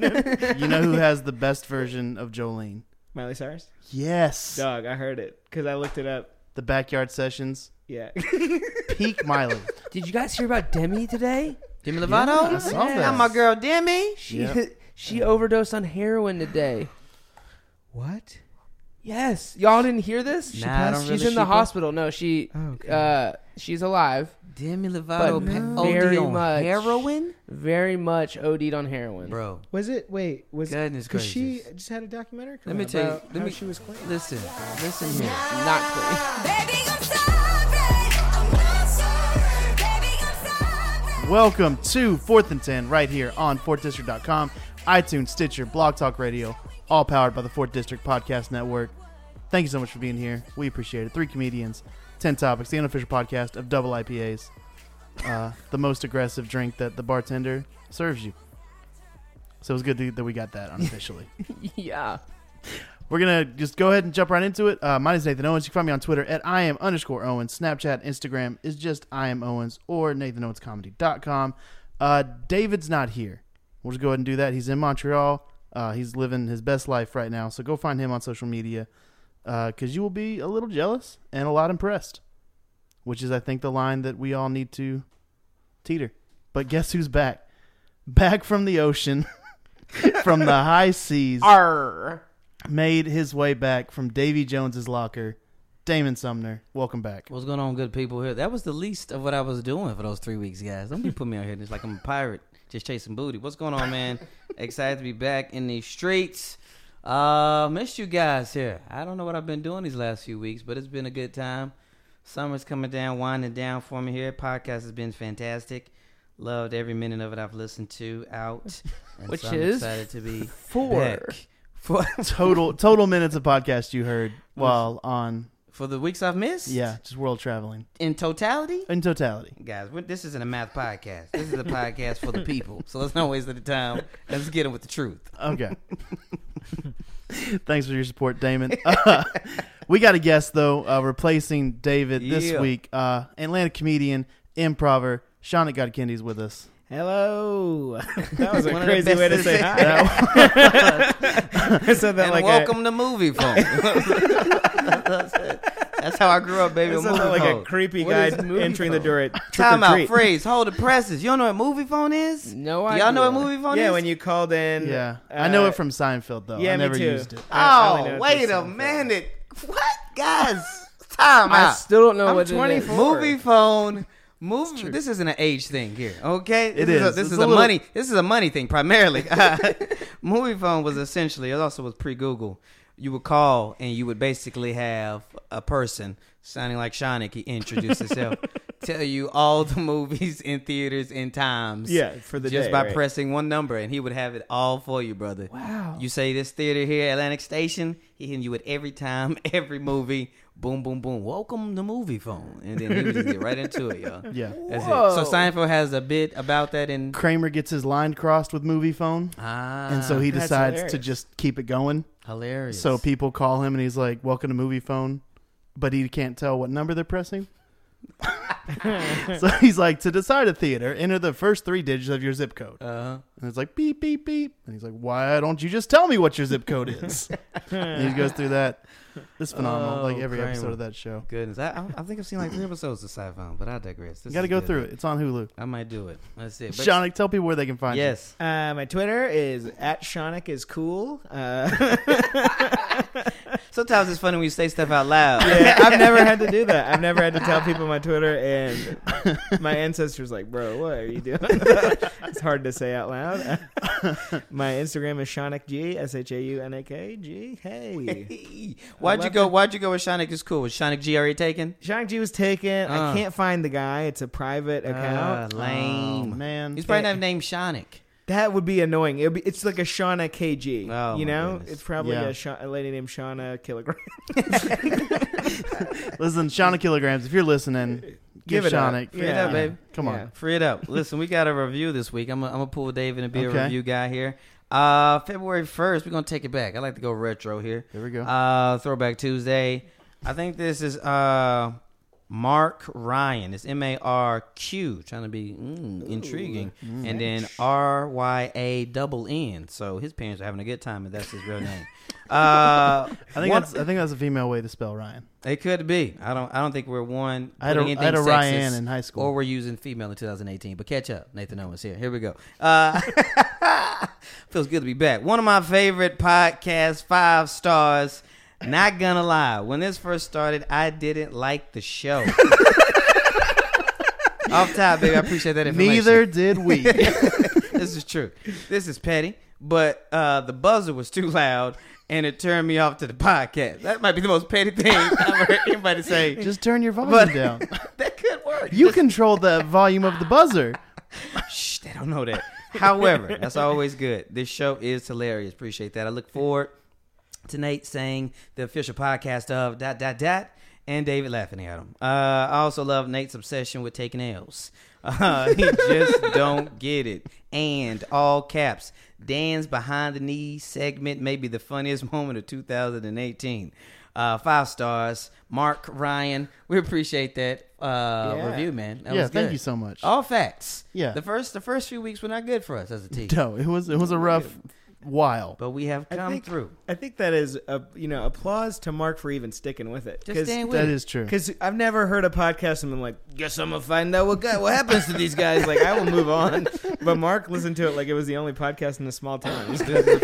you know who has the best version of Jolene? Miley Cyrus. Yes, Dog, I heard it because I looked it up. the backyard sessions. Yeah. Peak Miley. Did you guys hear about Demi today? Demi Lovato. I saw Yeah. that. Not my girl Demi. She Yep. she overdosed on heroin today. what? Yes, y'all didn't hear this. Nah, I don't she's really in the keep hospital. No, she Oh, okay. uh she's alive. Demi But Lovato. pa- very OD on much. heroin, Very much OD'd on heroin. bro. was it? Wait, was Goodness because she gracious. just had a documentary? Let come me out tell you- let me- she was clean. Listen, listen here. Not clean. Baby, I'm sorry. I'm not sorry. Baby, I'm sorry. Welcome to Forth and Ten right here on FourthDistrict.com, iTunes, Stitcher, Blog Talk Radio, all powered by the Fourth District Podcast Network. Thank you so much for being here. We appreciate it. Three comedians, ten topics, the unofficial podcast of double IPAs, uh, the most aggressive drink that the bartender serves you. So it was good to, that we got that unofficially. yeah. We're gonna just go ahead and jump right into it. Uh, my name is Nathan Owens. You can find me on Twitter at I am underscore Owens. Snapchat, Instagram is just I am Owens or NathanOwensComedy.com. Uh, David's not here. We'll just go ahead and do that. He's in Montreal. Uh, he's living his best life right now. So go find him on social media Uh, because you will be a little jealous and a lot impressed. Which is, I think, the line that we all need to teeter. But guess who's back? Back from the ocean, from the high seas Arr. made his way back from Davy Jones's locker. Damon Sumner, welcome back. What's going on, good people here? That was the least of what I was doing for those three weeks, guys. Don't be putting me out here just like I'm a pirate, just chasing booty. What's going on, man? Excited to be back in these streets. Uh, missed you guys here. I don't know what I've been doing these last few weeks, but it's been a good time. Summer's coming down, winding down for me here. Podcast has been fantastic. Loved every minute of it I've listened to out. Which so I'm is excited to be Four. back. For, Total total minutes of podcast you heard while on for the weeks I've missed? yeah, just world traveling In totality? in totality. Guys, this isn't a math podcast. This is a podcast for the people. So let's not waste the time. Let's get them with the truth. Okay. Thanks for your support, Damon. Uh, we got a guest though, uh, replacing David this Yeah. week. Uh, Atlanta comedian, improver, Shauna Godkindy is with us. Hello. That was a One crazy way to say to hi. I said that and like welcome a, to Moviefone. That's. That's how I grew up, baby. That Movie sounded like a creepy What guy is movie entering the door at Time out, treat. freeze, hold the presses. You don't know what Moviefone is? No Do idea. Y'all know what Moviefone Yeah, is? Yeah, when you called in. Yeah, I know uh, it from Seinfeld though. yeah, I me never too. used it. I- I Oh, it's wait a minute. What, guys? Time out. I out. still don't know I'm what it is. 24. Moviefone. Movie. This isn't an age thing here, okay? It this is. A, this It's is a a, little- money. This is a money thing primarily. Moviefone was essentially. It also was pre Google. You would call and you would basically have a person sounding like Sonic. He introduced himself, tell you all the movies in theaters and times. Yeah, for the just day, by right. pressing one number, and he would have it all for you, brother. Wow. You say this theater here, Atlantic Station. He hitting you with every time, every movie. Boom, boom, boom. Welcome to Moviefone, and then he would just get right into it, y'all. Yeah. That's Whoa. it. So Seinfeld has a bit about that and Kramer gets his line crossed with Moviefone, Ah, and so he decides to just keep it going. Hilarious. So people call him and he's like, "Welcome to Moviefone," but he can't tell what number they're pressing. so he's like, "To decide a theater, enter the first three digits of your zip code." uh, And it's like beep beep beep, and he's like, "Why don't you just tell me what your zip code is?" and he goes through that. It's phenomenal, Oh, like every Kramer. episode of that show. goodness, I, I, I think I've seen like three episodes of Seinfeld, but I digress. This You got to go good. through it. It's on Hulu. I might do it. That's it. But- Shonic, tell people where they can find Yes. Uh, my Twitter is at Shonic is cool. Uh, Sometimes it's funny when you say stuff out loud. yeah, I've never had to do that. I've never had to tell people my Twitter, and my ancestors like, bro, what are you doing? it's hard to say out loud. my Instagram is Shonic G S H A U N A K G. Hey, why'd you go? Why'd you go with Sonic? Is cool. Was Sonic G already taken? Shonic G was taken. Uh. I can't find the guy. It's a private account. Ah, you. lame. Oh, man. He's probably not named Sonic. That would be annoying. It'd be, it's like a Shauna KG. Oh, you know, goodness. it's probably Yeah. a, Sha- a lady named Shauna Kilogram. Listen, Shauna Kilograms, if you're listening, give, Give it up. Shonic. Free it up, baby. Come Yeah. on. Free it up. Listen, we got a review this week. I'm gonna pull David and be Okay. a review guy here. Uh, February 1st, we're gonna take it back. I like to go retro here. Here we go. Uh, Throwback Tuesday. I think this is uh Marq Ryann. It's M A R Q, trying to be mm, intriguing, and then R Y A double N. So his parents are having a good time, and that's his real name. Uh, I think one- that's I think that's a female way to spell Ryan. it could be. I don't. I don't think we're one. I had a- had a Ryan in high school. or we're using female in 2018. But catch up, Nathan Owens here. Here we go. Uh, feels good to be back. One of my favorite podcasts, five stars. Not gonna lie, when this first started, I didn't like the show. Off top, baby, I appreciate that information. Neither did we. this is true. This is petty, but uh, the buzzer was too loud, and it turned me off to the podcast. That might be the most petty thing I've ever heard anybody say. Just turn your volume But- down. that could work. You control the volume of the buzzer. Shh, they don't know that. However, that's always good. This show is hilarious. Appreciate that. I look forward to Nate saying the official podcast of dot dot dot and David laughing at him. Uh, I also love Nate's obsession with taking L's. Uh, he just don't get it. And all caps. Dan's behind the knee segment may be the funniest moment of 2018. Uh, five stars. Marq Ryann, we appreciate that uh, Yeah. review, man. That yeah, was thank good. you so much. All facts. Yeah. The first the first few weeks were not good for us as a team. No, it was it was a rough while. But we have I come think- through. I think that is a you know applause to Mark for even sticking with it. Just staying with That it. is true. Because I've never heard a podcast and been like, guess I'm gonna find out what guy, what happens to these guys. Like I will move on. But Mark listened to it like it was the only podcast in a small town. Just stuck with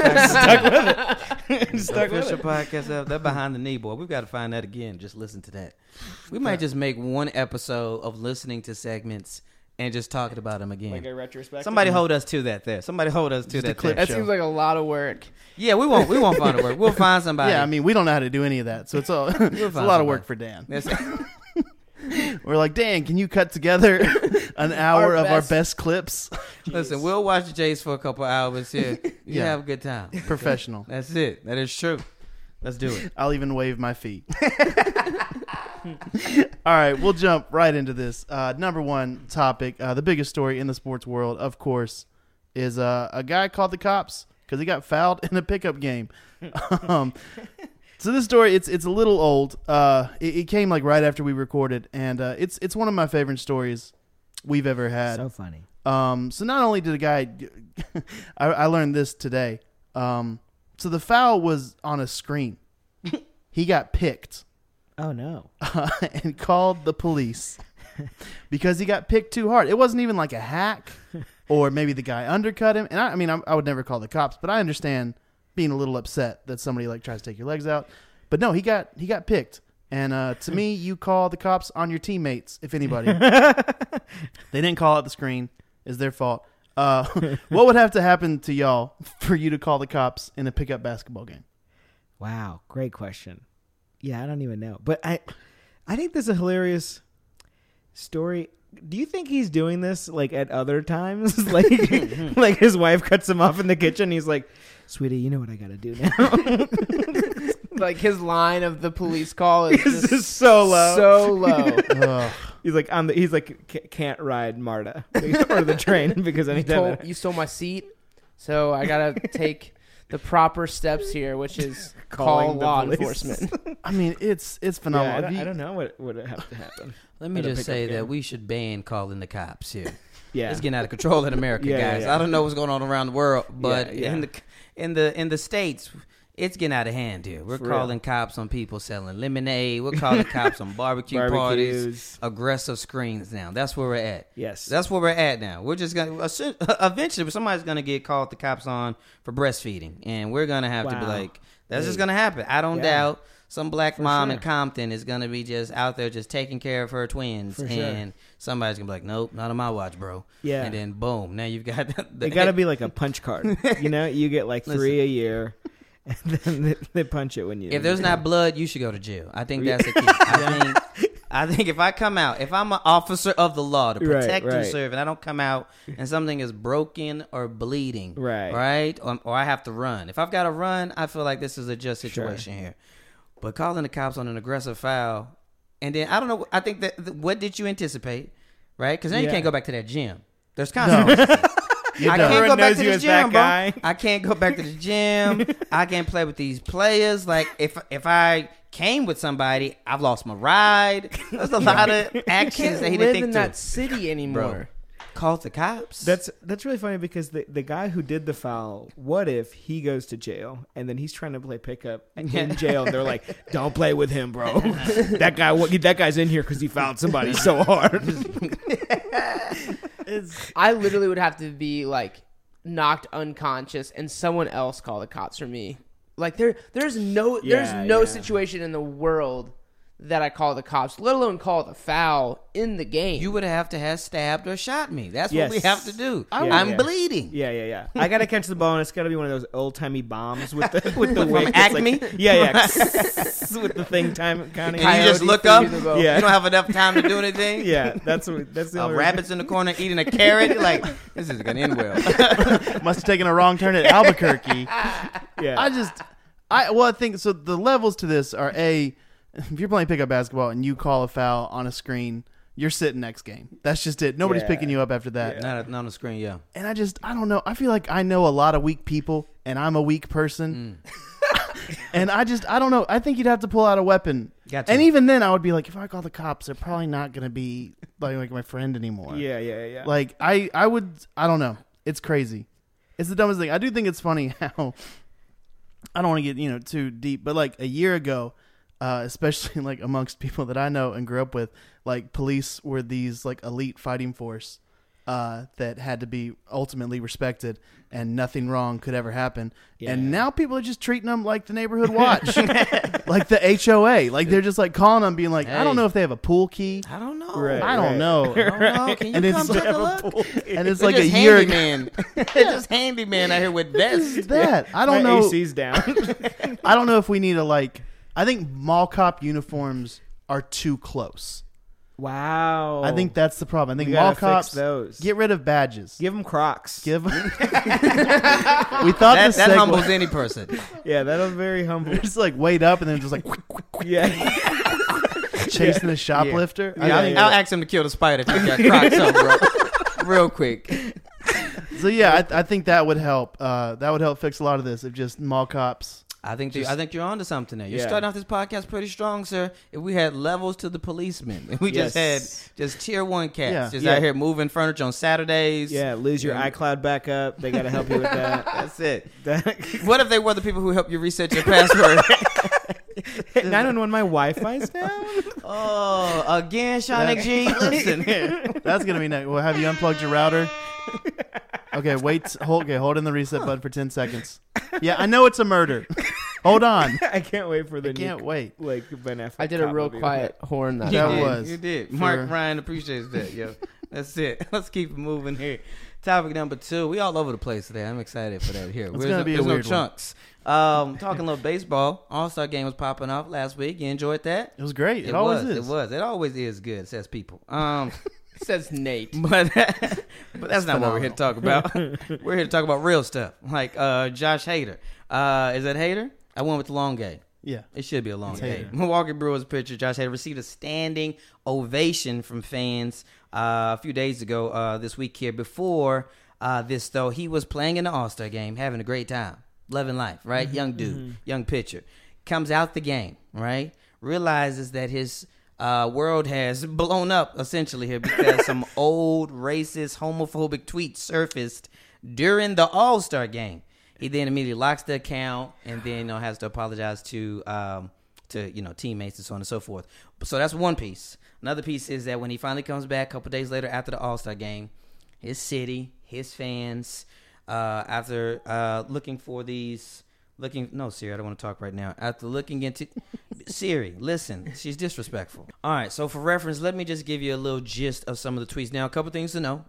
it. Just stuck with Official it. podcast of that behind the knee boy. We've got to find that again. Just listen to that. We might just make one episode of listening to segments and just talking about them again. Like a retrospective. Somebody hold us to that there. Somebody hold us to Just that clip. That show. seems like a lot of work. Yeah, we won't we won't find a word. We'll find somebody. Yeah, I mean, we don't know how to do any of that, so it's all it's a find lot of work for Dan. That's- We're like, Dan, can you cut together an hour Our of our best- best clips? listen, we'll watch Jace for a couple hours here. You Yeah. have a good time. Professional. That's it. That is true. Let's do it. I'll even wave my feet. All right, we'll jump right into this. Uh, number one topic, uh, the biggest story in the sports world, of course, is uh, a guy called the cops because he got fouled in a pickup game. um, so this story, it's it's a little old. Uh, it, it came like right after we recorded, and uh, it's it's one of my favorite stories we've ever had. So funny. Um, so not only did a guy, I, I learned this today. Um, so the foul was on a screen. he got picked Oh no. uh, and called the police because he got picked too hard. It wasn't even like a hack or maybe the guy undercut him. And I, I mean, I, I would never call the cops, but I understand being a little upset that somebody like tries to take your legs out. But no, he got he got picked. And uh, to me, you call the cops on your teammates if anybody. they didn't call out the screen. Is their fault. Uh, what would have to happen to y'all for you to call the cops in a pickup basketball game? Wow, great question. Yeah, I don't even know, but I, I think this is a hilarious story. Do you think he's doing this like at other times? like, like his wife cuts him off in the kitchen. He's like, "Sweetie, you know what I got to do now." Like his line of the police call is just just so low. so low. He's like "I'm the. He's like can't ride Marta or the train because you, anytime. told, you stole my seat, so I gotta take the proper steps here, which is Calling call the law police. enforcement. I mean, it's it's yeah, phenomenal. I, If don't, you- I don't know what would have to happen. Let me At a just pickup say game. that we should ban calling the cops here. Yeah, It's getting out of control in America, Yeah, guys. yeah. I don't know what's going on around the world, but Yeah, yeah. in the in the in the states, it's getting out of hand here. We're For real. calling cops on people selling lemonade. We're calling cops on barbecue parties, aggressive screens. Now that's where we're at. Yes, That's where we're at now. We're just gonna eventually somebody's gonna get called the cops on for breastfeeding, and we're gonna have to be like, that's just gonna happen. I don't Yeah. doubt some black For mom sure. in Compton is gonna be just out there just taking care of her twins, For sure. and somebody's gonna be like, nope, not on my watch, bro. Yeah. and then boom, now you've got the, They got to be like a punch card. You know, you get like three a year, and then they, they punch it when you. If there's not blood, you should go to jail. I think that's the key. I think, I think if I come out, if I'm an officer of the law to Right, protect and right. serve, and I don't come out and something is broken or bleeding, Right. right, or, or I have to run. If I've got to run, I feel like this is a just situation here. But calling the cops on an aggressive foul, and then I don't know. I think that what did you anticipate, right? Because now you can't go back to that gym. There's consequences. You I can't go back to the gym, bro. I can't go back to the gym. I can't play with these players. Like if if I came with somebody. I've lost my ride. There's a lot of actions that he didn't think in through. that city anymore. Called the cops. That's that's really funny because the the guy who did the foul, what if he goes to jail and then he's trying to play pickup and in jail and they're like, "Don't play with him, bro. that guy, that guy's in here because he fouled somebody so hard." It's I literally would have to be like knocked unconscious and someone else call the cops for me. Like there, there's no, Yeah, there's no yeah. situation in the world that I call the cops, let alone call the foul in the game. you would have to have stabbed or shot me. That's Yes. what we have to do. Yeah, I'm yeah. bleeding. yeah, yeah, yeah. I gotta catch the ball, and it's gotta be one of those old timey bombs with the with the From wick. It's like- yeah, yeah. with the thing time counting. And you just look up. through the boat. Yeah. You don't have enough time to do anything. Yeah, that's what, that's the Uh, only rabbits in the corner eating a carrot. You're like, this is gonna end well. must have taken a wrong turn at Albuquerque. Yeah, I just, I well, I think so. The levels to this are a, if you're playing pickup basketball and you call a foul on a screen, you're sitting next game. That's just it. Nobody's Yeah. picking you up after that. not, not on the screen, yeah. And I just, I don't know. I feel like I know a lot of weak people, and I'm a weak person. Mm. and I just, I don't know. I think you'd have to pull out a weapon. Gotcha. And even then, I would be like, if I call the cops, they're probably not going to be like, like my friend anymore. yeah, yeah, yeah. Like I, I would, I don't know. It's crazy. It's the dumbest thing. I do think it's funny how I don't want to get you know too deep, but like a year ago, uh, especially like amongst people that I know and grew up with, like police were these like elite fighting force uh, that had to be ultimately respected, and nothing wrong could ever happen. Yeah. And now people are just treating them like the neighborhood watch, like the HOA. Like they're just like calling them, being like, I don't know if they have a pool key. I don't know. Right. I don't know. I don't know. Can you And come it's- take a look? And it's They're like a just year ago. handyman. They're just handyman out here with vests. Is that I don't My know. AC's down. I don't know if we need to like. I think mall cop uniforms are too close. wow. I think that's the problem. I think We mall gotta fix cops those. get rid of badges. Give them Crocs. Give. Them. We thought That, this that segue- humbles any person. yeah, that was very humble. just like wait up and then just like quick, quick, quick, yeah, chasing the shoplifter. I Yeah, think- I'll ask him to kill the spider if he got Crocs on, bro. Real quick. So yeah, I, I think that would help. Uh, that would help fix a lot of this if just mall cops. I think you- I think you're onto something there. You're Yeah. starting off this podcast pretty strong, sir. If we had levels to the policemen, if we just had just tier one cats, Yeah. just Yeah. out here moving furniture on Saturdays. yeah. Lose your iCloud backup. They got to help you with that. that's it. What if they were the people who help you reset your password? Nine one one. My Wi-Fi's down. oh, again, Shonic G. Listen here. That's gonna be next. We'll have you unplugged your router. Okay, wait. Hold. Okay, hold in the reset button for ten seconds. Yeah, I know it's a murder. hold on. I can't wait for the I can't new, wait. like Ben Affleck. I did a cop real movie. quiet horn that You That did. was You did. for- Marq Ryann appreciates that, yo. That's it. Let's keep it moving here. Topic number two. We all over the place today. I'm excited for that here. It's There's gonna no- be a there's no weird one. chunks. Um, talking a little baseball. All Star game was popping off last week. You enjoyed that? It was great. It, always was. is. It was. It always is good, says people. Um, Says Nate. but but that's not what we're here to talk about. we're here to talk about real stuff, like uh, Josh Hader. Uh, is that Hader? I went with the long game. Yeah. It should be a long game. Milwaukee Brewers pitcher Josh Hader received a standing ovation from fans uh, a few days ago. Uh, this week here, before uh, this though, he was playing in the All Star game, having a great time, loving life. Right, young dude, young pitcher, comes out the game. Right, realizes that his uh, world has blown up essentially here because some old racist, homophobic tweets surfaced during the All Star game. He then immediately locks the account and then you know, has to apologize to um, to you know teammates and so on and so forth. So that's one piece. Another piece is that when he finally comes back a couple days later after the All Star game, his city, his fans, uh, after uh, looking for these. Looking no Siri, I don't want to talk right now. After looking into Siri, listen, she's disrespectful. All right, so for reference, let me just give you a little gist of some of the tweets. Now, a couple things to know.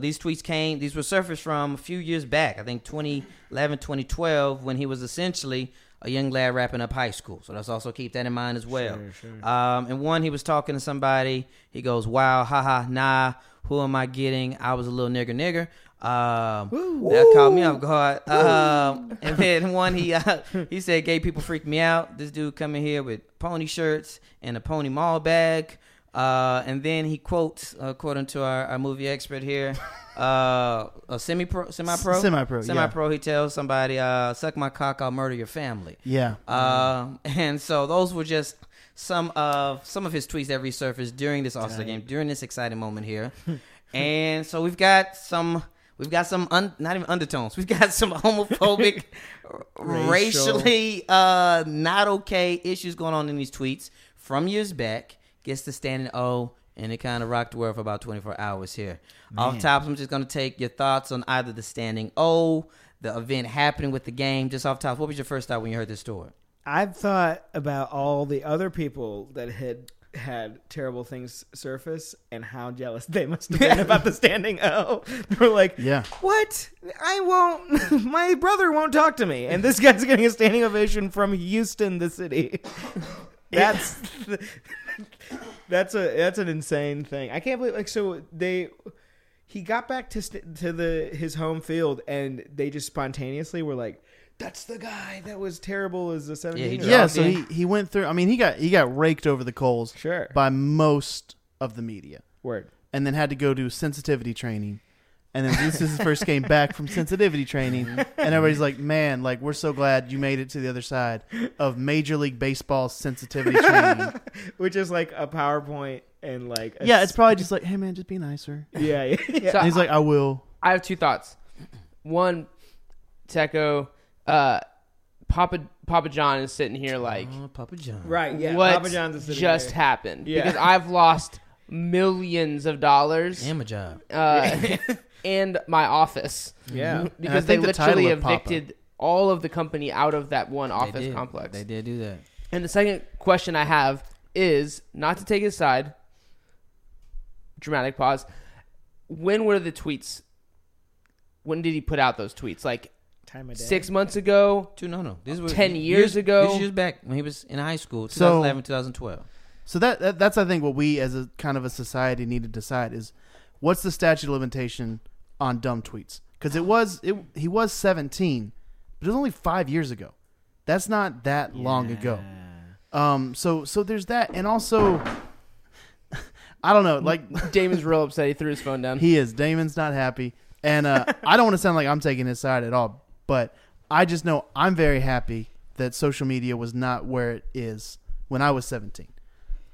These tweets came, these were surfaced from a few years back, I think 2011, 2012, when he was essentially a young lad wrapping up high school. So let's also keep that in mind as well. Um, and one, he was talking to somebody. He goes, "Wow, haha, nah. Who am I getting? I was a little nigger, nigger." Um, that caught me off guard. Um, and then one, he uh, he said, "Gay people freak me out." This dude coming here with pony shirts and a pony mall bag. Uh, and then he quotes, according to our, our movie expert here, uh, a semi pro, semi pro, Semi-pro, semi pro. He tells somebody, uh, "Suck my cock, I'll murder your family." Yeah. Um, and so those were just some of some of his tweets that resurfaced during this All Star game, during this exciting moment here. and so we've got some. We've got some un, not even undertones. We've got some homophobic, racially uh, not okay issues going on in these tweets from years back. Gets the standing O, and it kind of rocked the world for about 24 hours here. Off top, I'm just going to take your thoughts on either the standing O, the event happening with the game. Just off top, what was your first thought when you heard this story? I've thought about all the other people that had had terrible things surface and how jealous they must have been about the standing O. They're like, Yeah. what? I won't. My brother won't talk to me, and this guy's getting a standing ovation from Houston, the city. That's that's a that's an insane thing. I can't believe like so they he got back to st- to the his home field and they just spontaneously were like, "That's the guy that was terrible as a 17 he year Yeah, so he, he went through I mean he got he got raked over the coals Sure. by most of the media. Word. And then had to go do sensitivity training. And then this is his first game back from sensitivity training. And everybody's like, Man, like we're so glad you made it to the other side of Major League Baseball sensitivity training. Which is like a PowerPoint and like a yeah, it's probably just like, Hey man, just be nicer. yeah, yeah, yeah. So And he's like, I will. I have two thoughts. One, Teco, uh, Papa Papa John is sitting here like, Oh, Papa John. right, yeah. what Papa John's is sitting just there. happened? Yeah. Because I've lost millions of dollars And my job. uh, and my office Yeah. because they think the literally of Papa- evicted all of the company out of that one office did. complex. They did do that. And the second question I have is not to take his side. Dramatic pause. When were the tweets? When did he put out those tweets? Like Time of day. six months ago? Two, no, no. These were 10 years ago? These years back when he was in high school, So- 2011, 2012. So that, that that's I think what we as a kind of a society need to decide is what's the statute of limitation on dumb tweets? Because it was it he was 17, but it was only five years ago. That's not that long ago. Um. So so there's that, and also I don't know. Like Damon's real upset. He threw his phone down. he is. Damon's not happy, and uh, I don't want to sound like I'm taking his side at all, but I just know I'm very happy that social media was not where it is when I was 17.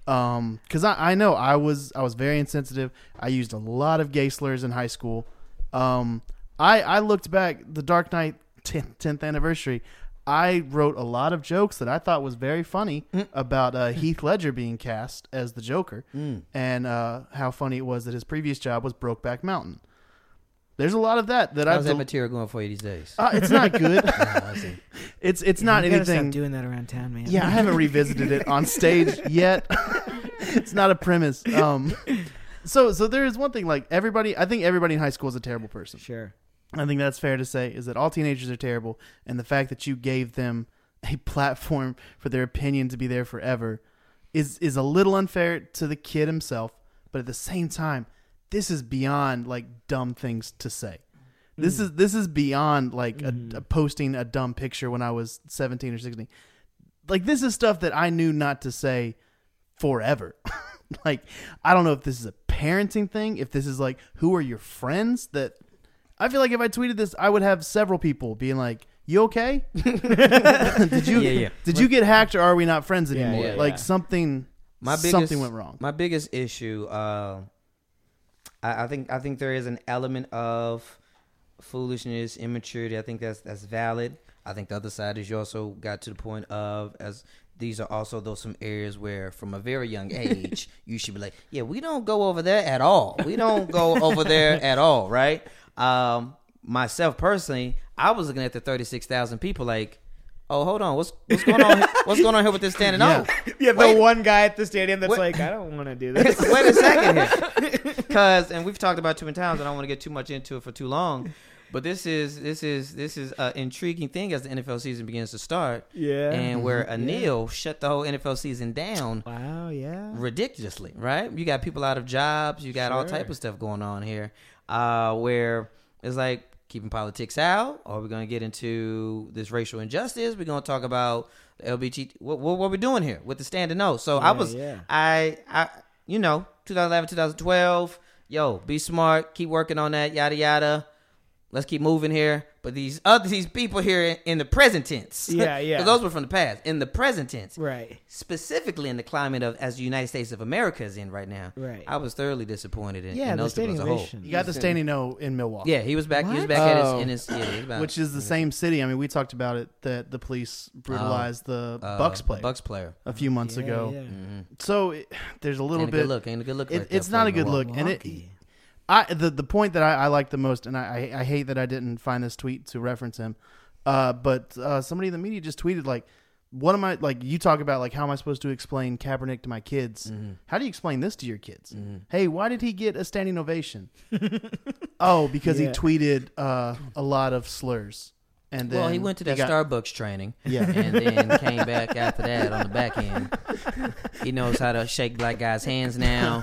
Um, because I, I know I was I was very insensitive. I used a lot of gay slurs in high school. Um, I I looked back the Dark Knight 10th, 10th anniversary. I wrote a lot of jokes that I thought was very funny about uh, Heath Ledger being cast as the Joker, and uh, how funny it was that his previous job was Brokeback Mountain. There's a lot of that that How's I've. that del- material going for you these days? uh, it's not good. Oh, I see. it's it's not you gotta anything. stop doing that around town, man. Yeah, I haven't revisited it on stage yet. it's not a premise. Um, so so there is one thing like everybody. I think everybody in high school is a terrible person. Sure. I think that's fair to say is that all teenagers are terrible, and the fact that you gave them a platform for their opinion to be there forever is is a little unfair to the kid himself. But at the same time, this is beyond like dumb things to say. This is this is beyond like a, a posting a dumb picture when I was seventeen or sixteen. Like this is stuff that I knew not to say forever. like I don't know if this is a parenting thing, if this is like who are your friends that I feel like if I tweeted this, I would have several people being like, "You okay? did you Yeah, yeah. did you get hacked, or are we not friends Yeah, anymore? yeah, like yeah. something My biggest, something went wrong." My biggest issue, uh, I, I think, I think there is an element of foolishness, immaturity. I think that's that's valid. I think the other side is you also got to the point of as these are also those some areas where from a very young age you should be like, yeah, we don't go over there at all. We don't go over there at all, right? Um, myself personally, I was looking at the thirty six thousand people like. Oh, hold on. What's what's going on? Here? What's going on here with this standing Yeah. up? Yeah, the Wait. one guy at the stadium that's Wait. like, I don't want to do this. Wait a second here, because and we've talked about too many times. I don't want to get too much into it for too long, but this is this is this is an intriguing thing as the NFL season begins to start, yeah. and where Anil shut the whole NFL season down Wow. Yeah. ridiculously, right? You got people out of jobs, you got all type of stuff going on here, uh, where it's like keeping politics out, or we're gonna get into this racial injustice. We're gonna talk about the LGBT. What, what, what we doing here with the standing no? So I was, yeah. I, I, you know, 2011, 2012. Yo, be smart, keep working on that, yada yada. Let's keep moving here. But these other these people here in, in the present tense, Yeah, yeah. those were from the past. In the present tense, Right. specifically in the climate of as the United States of America is in right now. Right. I was thoroughly disappointed in, Yeah, in the those people standing as a whole. You got the Houston. standing O in Milwaukee. Yeah, he was back. He was What? back at Oh. his in his yeah, he was about- Which is the same city. I mean, we talked about it that the police brutalized the uh, Bucks player Bucks player. a few months Yeah, ago. yeah. hmm So it, there's a little Ain't a bit. good look. Ain't a good look. it- right it's not a good Milwaukee. look, and it- Milwaukee. I the the point that I, I like the most, and I, I hate that I didn't find this tweet to reference him, uh, but uh, somebody in the media just tweeted like, "What am I like?" You talk about like how am I supposed to explain Kaepernick to my kids? Mhm. How do you explain this to your kids? Mhm. Hey, why did he get a standing ovation? oh, because Yeah. he tweeted uh, a lot of slurs, and then Well, he went to that got- Starbucks training. Yeah. and then came back after that on the back end. He knows how to shake black guys' hands now,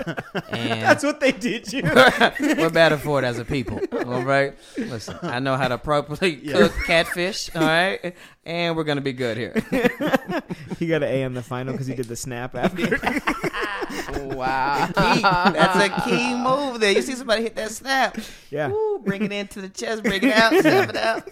and That's what they did you. we're better for it as a people. All right, listen, I know how to properly Yeah. cook catfish. All right, and we're gonna be good here. he got an A on the final because he did the snap after. Wow. Key, that's a key move there. You see somebody hit that snap, yeah. Woo, bring it into the chest, bring it out, snap it out.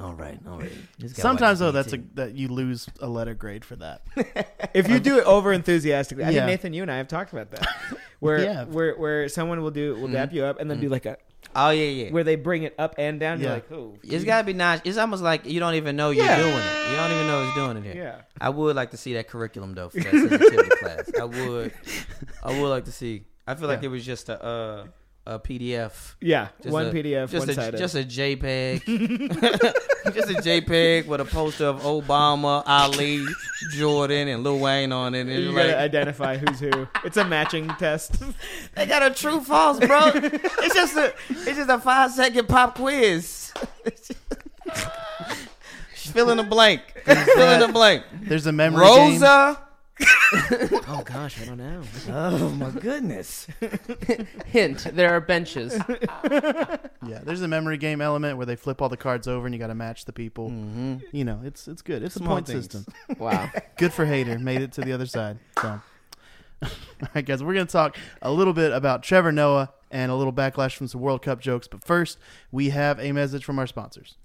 All right, all right. Sometimes though, that's a that you lose a letter grade for that. If you do it over enthusiastically, I Yeah. think Nathan, you and I have talked about that. Where Yeah. where where someone will do will dap you up and then do like a Oh yeah, yeah. where they bring it up and down. You're Yeah. like, oh, It's gotta be nice. It's almost like you don't even know you're Yeah. doing it. You don't even know it's doing it here. yeah. I would like to see that curriculum though for that sensitivity class. I would. I would like to see. I feel like Yeah. it was just a uh, a PDF. Yeah, Just one a- PDF, Just one a sided. just a JPEG. just a JPEG with a poster of Obama, Ali, Jordan, and Lil Wayne on it. And you it's gotta like identify who's who. It's a matching test. they got a true false, bro. it's just a it's just a five second pop quiz. Fill in the blank. Fill in the blank. There's a memory game. Rosa. oh gosh, I don't know. Oh my goodness. Hint: There are benches. Yeah, there's a memory game element where they flip all the cards over and you got to match the people. Mm-hmm. You know, it's it's good. It's a Small point things. system. Wow. Good for Hader. Made it to the other side. So, all right, guys, we're gonna talk a little bit about Trevor Noah and a little backlash from some World Cup jokes. But first, we have a message from our sponsors.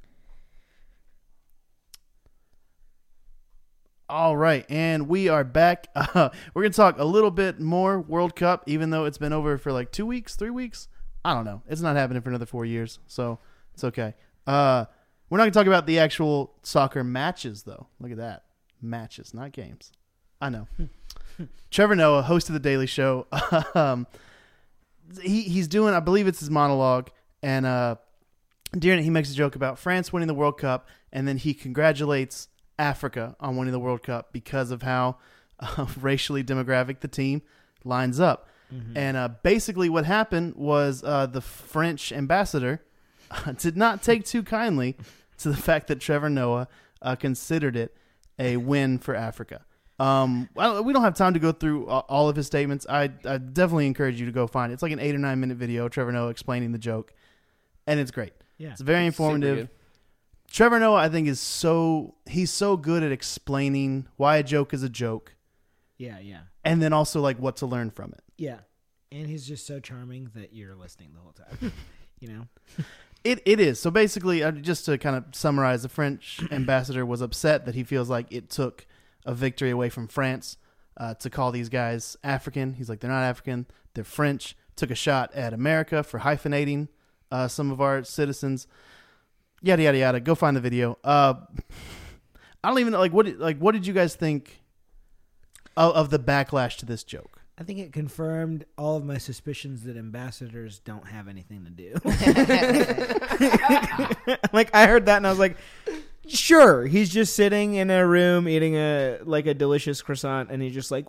All right, and we are back. Uh, we're gonna talk a little bit more World Cup, even though it's been over for like two weeks, three weeks. I don't know. It's not happening for another four years, so it's okay. Uh, we're not gonna talk about the actual soccer matches, though. Look at that, matches, not games. I know. Trevor Noah, host of the Daily Show, um, he he's doing, I believe it's his monologue, and uh, during it he makes a joke about France winning the World Cup, and then he congratulates Africa on winning the World Cup because of how uh, racially demographic the team lines up. And uh, basically, what happened was uh, the French ambassador did not take too kindly to the fact that Trevor Noah uh, considered it a win for Africa. Um, well, we don't have time to go through all of his statements. I, I definitely encourage you to go find it. It's like an eight or nine minute video, Trevor Noah explaining the joke, and it's great. Yeah. It's very informative. Trevor Noah, I think, is so he's so good at explaining why a joke is a joke, Yeah, yeah. and then also like what to learn from it. Yeah. And he's just so charming that you're listening the whole time. you know? It it is so basically uh, just to kind of summarize, the French ambassador was upset that he feels like it took a victory away from France uh, to call these guys African. He's like they're not African, they're French. Took a shot at America for hyphenating uh, some of our citizens. Yada yada yada. Go find the video. Uh, I don't even know like what like what did you guys think of, of the backlash to this joke? I think it confirmed all of my suspicions that ambassadors don't have anything to do. like I heard that and I was like, sure, he's just sitting in a room eating a like a delicious croissant and he's just like,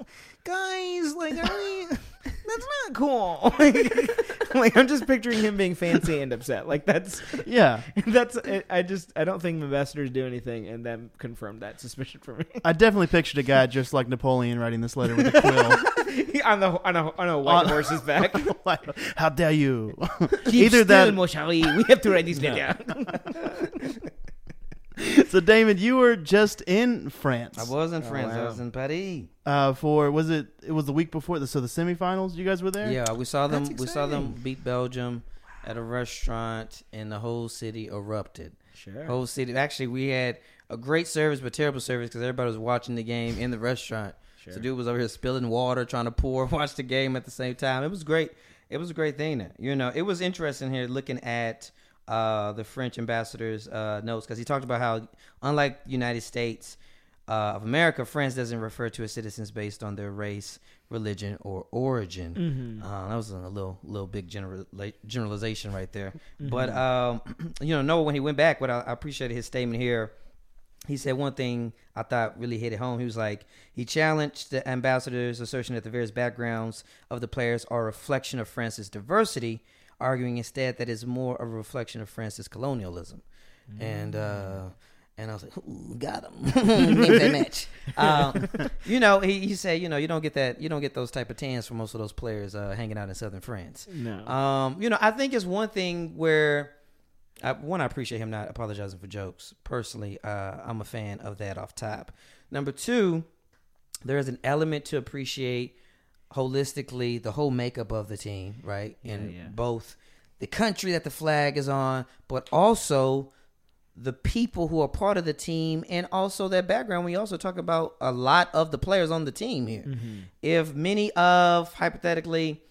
guys, like I, that's not cool. like, like, I'm just picturing him being fancy and upset. Like that's Yeah, that's I just I don't think ambassadors do anything and that confirmed that suspicion for me. I definitely pictured a guy just like Napoleon writing this letter with a quill. on the on a on a white On- horse's back. How dare you? Keep Either still, that, mon. We have to write this letter. So Damon, you were just in France. I was in Oh, France. I wow. was in Paris. uh, for was it? It was the week before the so the semifinals. You guys were there. Yeah, we saw them. We saw them beat Belgium at a restaurant, and the whole city erupted. Sure. Whole city. Actually, we had a great service, but terrible service because everybody was watching the game in the restaurant. Sure. So dude was over here spilling water, trying to pour, watch the game at the same time. It was great. It was a great thing. There. You know, it was interesting here looking at uh, the French ambassador's uh, notes because he talked about how, unlike the United States uh, of America, France doesn't refer to its citizens based on their race, religion, or origin. Mhm. Uh, that was a little little big general generalization right there. Mm-hmm. But um, you know, Noah when he went back, what I, I appreciated his statement here. He said one thing I thought really hit it home. He was like, he challenged the ambassadors' assertion that the various backgrounds of the players are a reflection of France's diversity, arguing instead that it's more of a reflection of France's colonialism. And uh, and I was like, Ooh, got him. Make that match. Um, you know, he, he said, you know, you don't get that, you don't get those type of tans from most of those players uh, hanging out in southern France. No. Um, you know, I think it's one thing where, I, one, I appreciate him not apologizing for jokes. Personally, uh, I'm a fan of that off top. Number two, there is an element to appreciate holistically the whole makeup of the team, right? In yeah. both the country that the flag is on, but also the people who are part of the team and also their background. We also talk about a lot of the players on the team here. Mm-hmm. If many of hypothetically,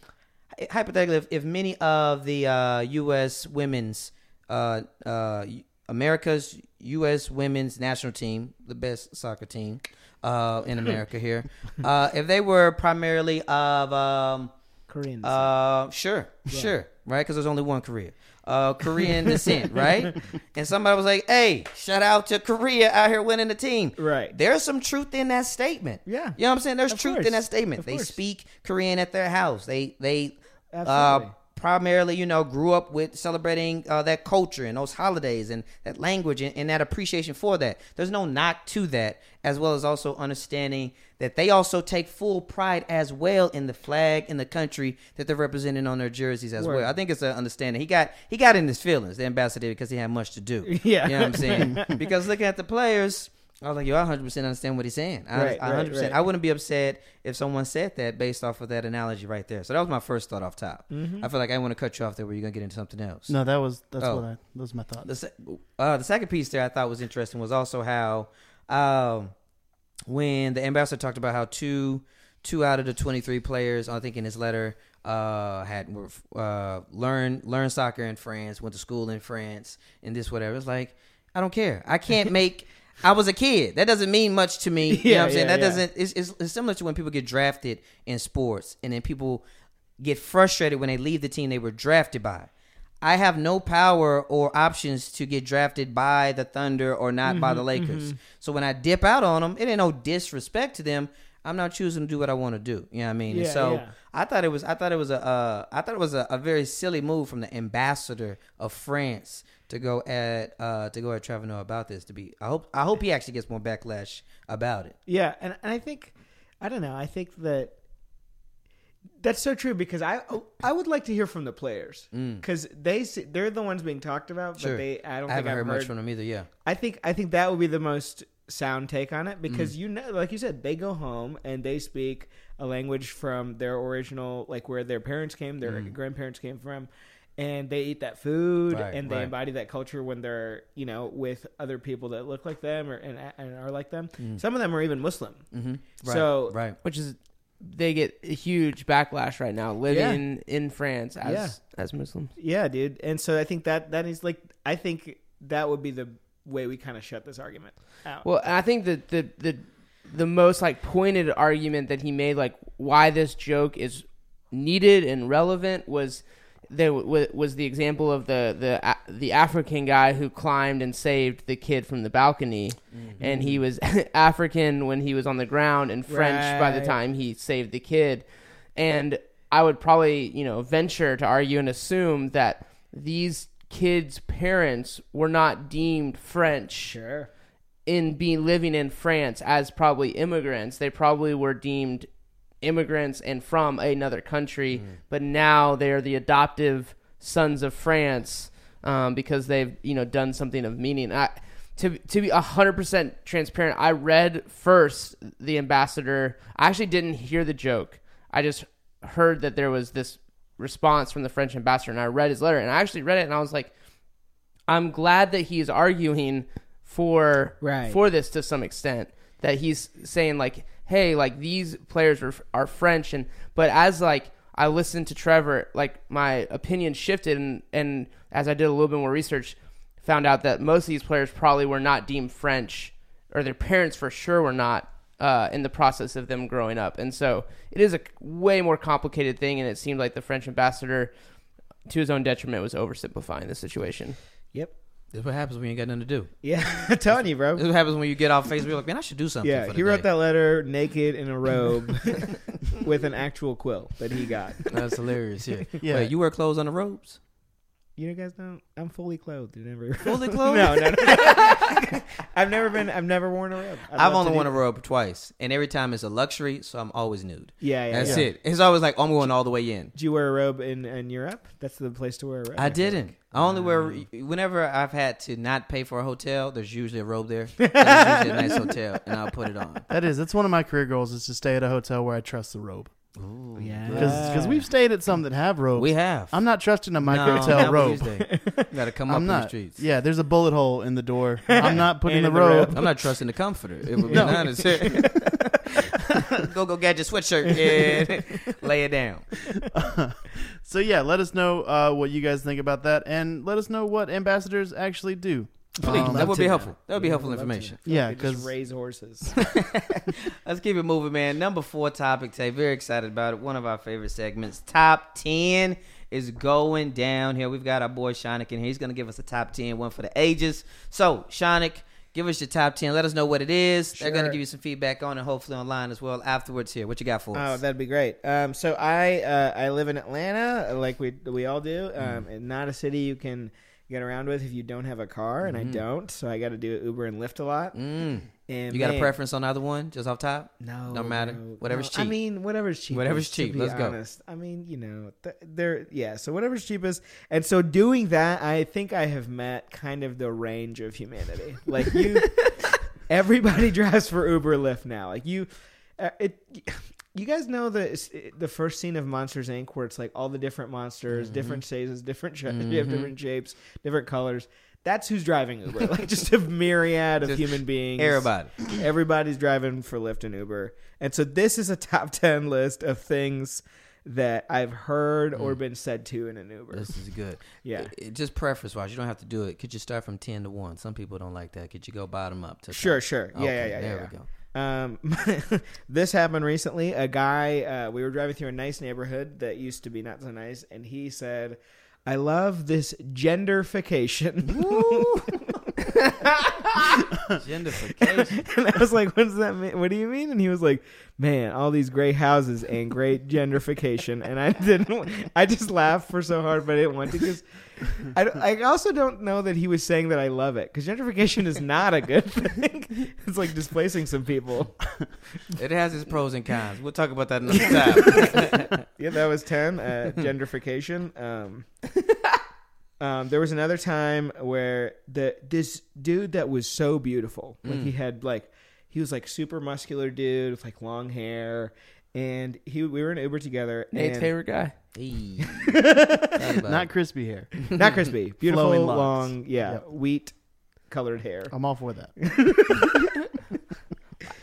hypothetically, if, if many of the uh, U.S. women's, uh, uh, America's U.S. women's national team, the best soccer team uh, in America here, uh, if they were primarily of um, Korean. uh, sure, sure, right? Because there's only one Korea. Uh, Korean descent, right? And somebody was like, "Hey, shout out to Korea out here winning the team." Right. There's some truth in that statement. Yeah. You know what I'm saying? There's Of truth course. in that statement. Of They course. speak Korean at their house. They they uh, Absolutely. Primarily, you know, grew up with celebrating uh, that culture and those holidays and that language and, and that appreciation for that. There's no knock to that, as well as also understanding that they also take full pride as well in the flag in the country that they're representing on their jerseys as Word. well. I think it's an understanding. He got he got in his feelings, the ambassador, because he had much to do. Yeah. you know what I'm saying? because looking at the players. I was like, yo, I 100 percent understand what he's saying. I, Right, I 100. percent right. I wouldn't be upset if someone said that based off of that analogy right there. So that was my first thought off top. Mm-hmm. I feel like I want to cut you off there where you're gonna get into something else. No, that was that's Oh. what I that was my thought. The, se- uh, the second piece there I thought was interesting was also how um, when the ambassador talked about how two two out of the 23 players, I think in his letter, uh, had uh, learned learned soccer in France, went to school in France, and this whatever. It's like I don't care. I can't make. I was a kid. That doesn't mean much to me. you know what I'm saying? yeah, that yeah. doesn't. It's, it's, it's similar to when people get drafted in sports, and then people get frustrated when they leave the team they were drafted by. I have no power or options to get drafted by the Thunder or not by Mm-hmm, the Lakers. So when I dip out on them, it ain't no disrespect to them. I'm not choosing to do what I want to do. You know what I mean? Yeah, so yeah. I thought it was I thought it was a uh, I thought it was a, a very silly move from the ambassador of France to go at uh, to go at Trevor Noah about this. To be I hope I hope he actually gets more backlash about it. Yeah, and, and I think I don't know. I think that that's so true because I I would like to hear from the players because they s- they're the ones being talked about, but Mm. Sure. they I don't I think I've heard, heard. much from them either. Yeah. I think I think that would be the most sound take on it because Mm. you know, like you said, they go home and they speak a language from their original, like where their parents came, their grandparents came from. And they eat that food, Mm. Right, and they right. embody that culture when they're, you know, with other people that look like them or and, and are like them. Some of them are even Muslim. Mm-hmm. Right, So- right. which is they get a huge backlash right now living in France as Yeah. as Muslims. Yeah, dude. And so I think that that is like I think that would be the way we kind of shut this argument out. Well, I think that the the the most like pointed argument that he made, like why this joke is needed and relevant, was there w- was the example of the the the African guy who climbed and saved the kid from the balcony, mm-hmm. and he was African when he was on the ground and French by the time he saved the kid, and I would probably you know venture to argue and assume that these kids' parents were not deemed French sure. in being living in France as probably immigrants. They probably were deemed immigrants and from another country, but now they're the adoptive sons of France um, because they've you know done something of meaning. I, to to be hundred percent transparent, I read first the ambassador. I actually didn't hear the joke. I just heard that there was this response from the French ambassador, and I read his letter, and I actually read it, and I was like, I'm glad that he's arguing for Right. for this to some extent. That he's saying like, hey, like these players are are French, and but as like I listened to Trevor, like my opinion shifted, and and as I did a little bit more research, found out that most of these players probably were not deemed French, or their parents for sure were not. Uh, in the process of them growing up, and so it is a way more complicated thing, and it seemed like the French ambassador, to his own detriment, was oversimplifying the situation. Yep. This is what happens when you ain't got nothing to do. Yeah, I'm telling you, bro. This is what happens when you get off Facebook. Like, man, I should do something. Yeah, he wrote that letter naked in a robe with an actual quill that he got. That's hilarious. Yeah. Yeah. Wait, you wear clothes on the robes? You guys don't. I'm fully clothed. You Never. Fully clothed? no, no, no. I've never been. I've never worn a robe. I'd I've only worn a robe twice, and every time it's a luxury, so I'm always nude. Yeah, yeah. That's yeah. it. It's always like I'm going all the way in. Did you wear a robe in, in Europe? That's the place to wear a robe. I feel didn't. like. I only wear whenever I've had to not pay for a hotel. There's usually a robe there. There's usually a nice hotel, and I'll put it on. That is. That's one of my career goals is to stay at a hotel where I trust the robe. Ooh, Yeah. Because we've stayed at some that have robes. we have. I'm not trusting a micro No, hotel not robe. You got to come up I'm in not. the streets. Yeah, there's a bullet hole in the door. I'm not putting the in the robe. robe. I'm not trusting the comforter. It would be No. honest. go go get your sweatshirt and lay it down. So yeah, let us know uh, what you guys think about that, and let us know what ambassadors actually do. Please, Um, that would be to helpful. That would be helpful I'd information. Yeah, because raise horses. Let's keep it moving, man. Number four topic today. Very excited about it. One of our favorite segments. Top 10 is going down here. We've got our boy Shonic in here. He's going to give us a top 10, one for the ages. So, Shonic, give us your top 10. Let us know what it is. They're going to give you some feedback on it, hopefully online as well afterwards here. What you got for us? Oh, that'd be great. Um, so I uh, I live in Atlanta, like we we all do. Mm. Um, and not a city you can get around with if you don't have a car, and I don't. So I got to do Uber and Lyft a lot. Mm. And You got a preference on either one, just off top? No, Don't matter. no, Whatever's no. I cheap. mean, whatever's cheap. Whatever's cheap. Let's go. I mean, you know, th- they're yeah. So whatever's cheapest, and so doing that, I think I have met kind of the range of humanity. Like you, everybody drives for Uber, Lyft now. Like you, uh, it. You guys know the the first scene of Monsters Inc. where it's like all the different monsters, Mm-hmm. different sizes, different sh- you have different shapes, different colors. That's who's driving Uber. Like just a myriad of Just human beings. Everybody. Everybody's driving for Lyft and Uber. And so this is a top 10 list of things that I've heard or been said to in an Uber. This is good. Yeah. It- it- just preference wise, you don't have to do it. Could you start from 10 to 1? Some people don't like that. Could you go bottom up to Sure, top? sure. Yeah, yeah, yeah. There yeah, we go. Um, this happened recently. A guy, uh, we were driving through a nice neighborhood that used to be not so nice, and he said, I love this genderfication. Gendification. and I was like, "What does that mean? What do you mean?" And he was like, "Man, all these great houses and great gentrification." And I didn't. I just laughed for so hard, but I didn't want to because I, I also don't know that he was saying that I love it because gentrification is not a good thing. It's like displacing some people. it has its pros and cons. We'll talk about that another time. Yeah, that was ten. Uh, gentrification. Um, um, there was another time where the this dude that was so beautiful, like he had like he was like super muscular dude with like long hair, and he we were in Uber together. Nate's and, favorite guy. Hey. Talk about Not crispy hair. not crispy, beautiful, long, yeah, Yep. wheat colored hair. I'm all for that.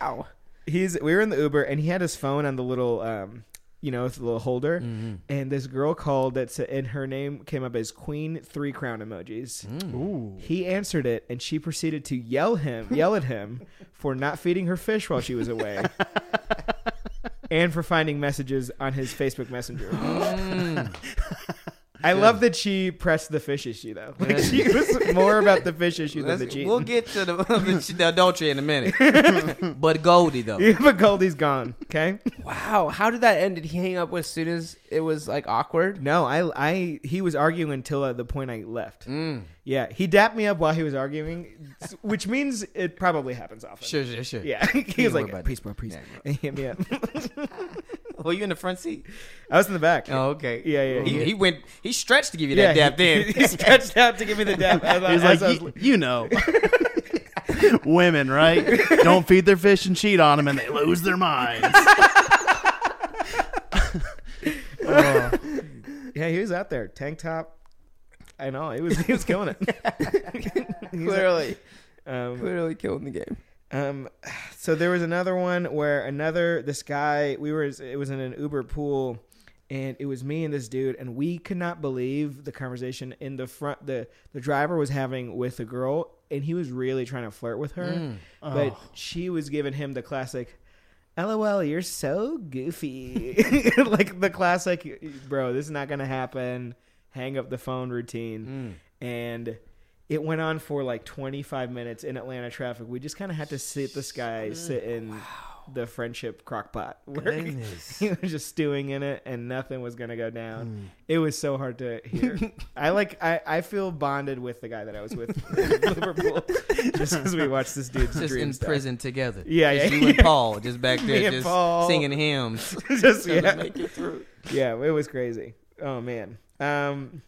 wow. He's we were in the Uber and he had his phone on the little um you know with the little holder. Mhm. And this girl called that said, and her name came up as Queen Three Crown emojis. Mm. Ooh. He answered it, and she proceeded to yell him, yell at him for not feeding her fish while she was away, and for finding messages on his Facebook Messenger. I love that she pressed the fish issue though. Like she was more about the fish issue than the cheating. we'll get to the, the adultery in a minute. but Goldie, though. Yeah, but Goldie's gone. Okay. Wow. How did that end? Did he hang up as soon as it was like awkward? No, I, I, he was arguing until at the point I left. Mm. Yeah, he dapped me up while he was arguing, which means it probably happens often. Sure, sure, sure. Yeah, he was like, about "Peace, it. bro, peace," Yeah, bro. and he hit me up. Were you in the front seat? I was in the back. Oh, okay. Yeah, yeah, He, yeah. he went. He stretched to give you that yeah, dap. he, Then he stretched out to give me the dap. He's like, was you know. Women, right? Don't feed their fish and cheat on them, and they lose their minds. Oh. Yeah, he was out there, tank top. I know he was he was killing it. Clearly, um, clearly killing the game. Um, so there was another one where another this guy we were it was in an Uber pool, and it was me and this dude, and we could not believe the conversation in the front. the The driver was having with a girl, and he was really trying to flirt with her, Mm. but Oh. she was giving him the classic. LOL, you're so goofy. like the classic, bro, this is not going to happen. Hang up the phone routine Mm. and it went on for like 25 minutes in Atlanta traffic. We just kind of had to sit this guy sit in the friendship crock pot where Goodness. he was just stewing in it and nothing was gonna go down. Mm. It was so hard to hear. I like I, I feel bonded with the guy that I was with Liverpool just because we watched this dude's Just in stuff. prison together. Yeah, Just yeah, You and. Paul just back there, just Paul. singing hymns. just yeah. make it through. yeah, it was crazy. Oh man. Um,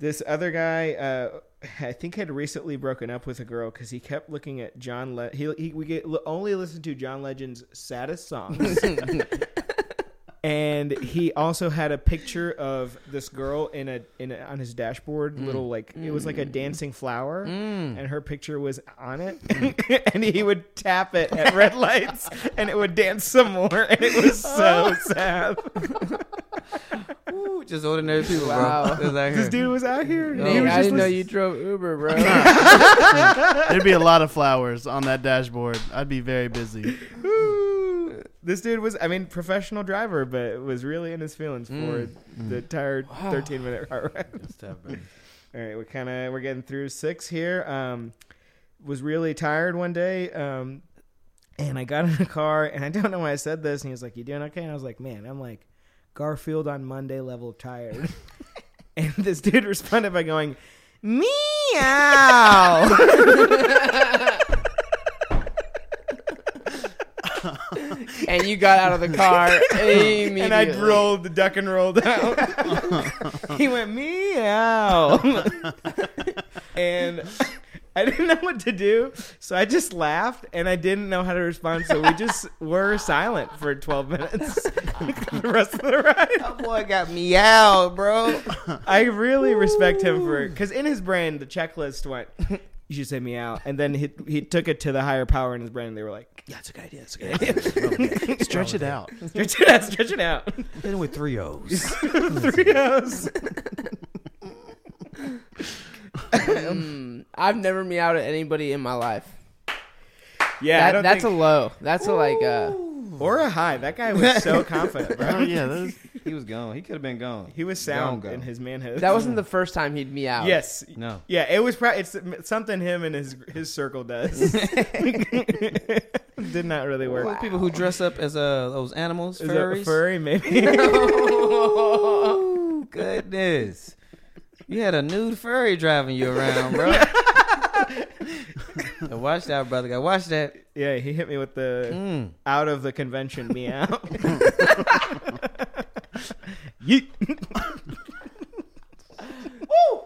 this other guy, uh, I think had recently broken up with a girl because he kept looking at John. Le- he, he we get only listen to John Legend's saddest songs, and he also had a picture of this girl in a in a, on his dashboard. Mm. Little like it was like a mm. dancing flower. Mm. And her picture was on it, mm. and he would tap it at red lights, and it would dance some more, and it was so oh. sad. Ooh, just ordinary people, Wow. bro. Just out This dude was out here. No. He was I just didn't know you drove Uber, bro. There'd be a lot of flowers on that dashboard. I'd be very busy. Ooh. This dude was, I mean, professional driver, but was really in his feelings for Mm. the entire Wow. 13 minute car ride. That's tough, bro. All right, we kind of we're getting through six here. Um, was really tired one day, um, and I got in the car, and I don't know why I said this, and he was like, "You doing okay?" And I was like, "Man, I'm like Garfield on Monday level tired." and this dude responded by going, "Meow." and you got out of the car immediately. and I rolled, the duck and rolled out. he went meow, and I didn't know what to do, so I just laughed, and I didn't know how to respond, so we just were silent for twelve minutes. the rest of the ride. That boy got me out, bro. I really respect him for because in his brain the checklist went. You should say meow, and then he he took it to the higher power in his brain. and They were like, "Yeah, it's a good idea. It's a good idea. Stretch it out. stretch it out. Stretch it out." Hit him with three O's. Three O's. Mm, I've never meowed at anybody in my life. Yeah, I That- don't that's think, a low. That's a like uh or a high. That guy was so confident, Oh bro. yeah, was, he was gone. He could have been gone. He was sound Gone, gone. in his manhood. that wasn't the first time he'd meowed. yes, No. yeah. It was. Pro- it's something him and his his circle does. Did not really work. Those people who dress up as uh, those animals, Is furries. furry? Maybe. Oh, goodness. You had a nude furry driving you around, bro. Watch that, brother. Gotta watch that. yeah, he hit me with the Mm. out of the convention meow. Yeet.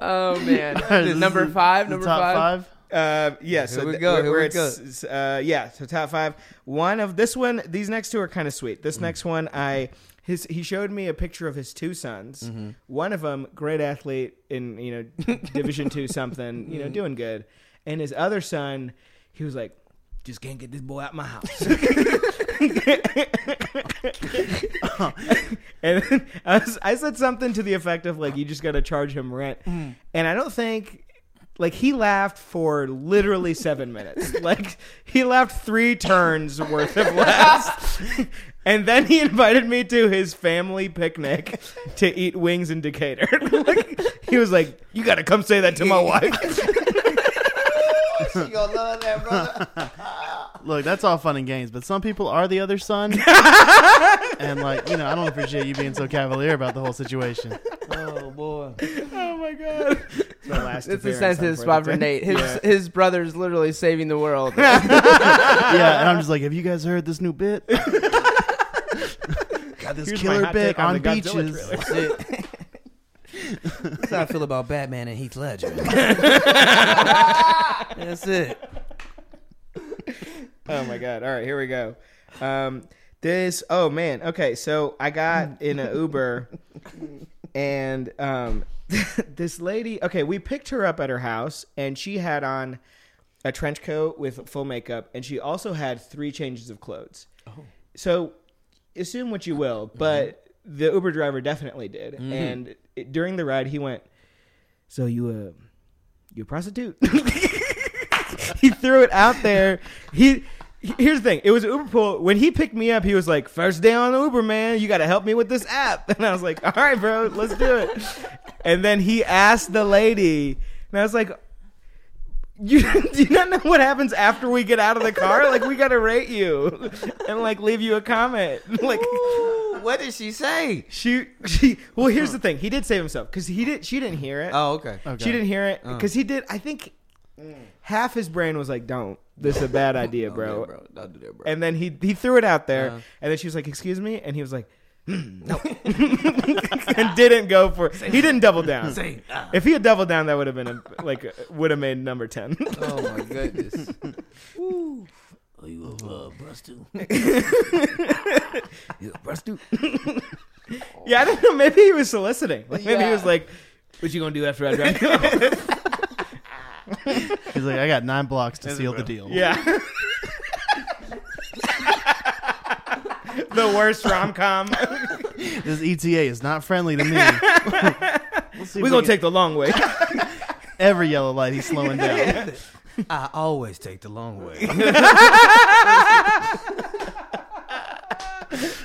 Oh man. This number is five. the Number top five. five. Uh, yeah, so Here we th- go, where- here where we it's- it's, Uh, yeah, so top five. One of this one, these next two are kind of sweet. Mm. This next one, I his he showed me a picture of his two sons. Mm-hmm. One of them, great athlete in you know Division two something, you know, doing good, and his other son, he was like, just can't get this boy out my house. and then I, was, I said something to the effect of like, you just got to charge him rent, Mm. and I don't think like he laughed for literally seven minutes. like he laughed three turns worth of laughs. and then he invited me to his family picnic to eat wings in Decatur. like, he was like, You gotta come say that to my wife. You gonna love that, brother. Look, that's all fun and games, but some people are the other son, and like you know, I don't appreciate you being so cavalier about the whole situation. Oh boy. oh my god. It's my last It's a appearance sensitive spot for Nate. His Yeah. his brother's literally saving the world. yeah, and I'm just like, have you guys heard this new bit? Got this Here's killer bit on on, the beaches. That's. That's how I feel about Batman and Heath Ledger. That's it. oh my god! All right, here we go. Um, this. Oh man. Okay, so I got in an Uber, and um, this lady. Okay, we picked her up at her house, and she had on a trench coat with full makeup, and she also had three changes of clothes. Oh. So assume what you will, but the Uber driver definitely did. And it, during the ride, he went, "So you uh, you a prostitute?" he threw it out there. He. Here's the thing. It was an Uber pool. When he picked me up, he was like, first day on Uber, man. You got to help me with this app. And I was like, all right, bro, let's do it. And then he asked the lady, and I was like, you do you not know what happens after we get out of the car? Like we gotta rate you and like leave you a comment. Like Ooh, what did she say? she she. Well, here's the thing. He did save himself because he did. She didn't hear it. Oh, okay. Okay. She didn't hear it oh. because he did. I think half his brain was like, "Don't. This is a bad idea, Don't do bro." that, bro. Don't do that, bro. And then he he threw it out there, Uh. and then she was like, "Excuse me," and he was like, "Hmm, "No," and didn't go for. He didn't double down. Say, ah. If he had doubled down, that would have been a, like would have made number ten. Oh my goodness. Woo. Are you a uh, prostitute? you a prostitute? yeah, I don't know. Maybe he was soliciting. Like, maybe he Yeah. was like, "What you gonna do after I drive you home?" He's like, I got nine blocks to seal the deal. yeah. the worst rom com. This ETA is not friendly to me. we'll see if We're we gonna can- take the long way. every yellow light. He's slowing down. I always take the long way.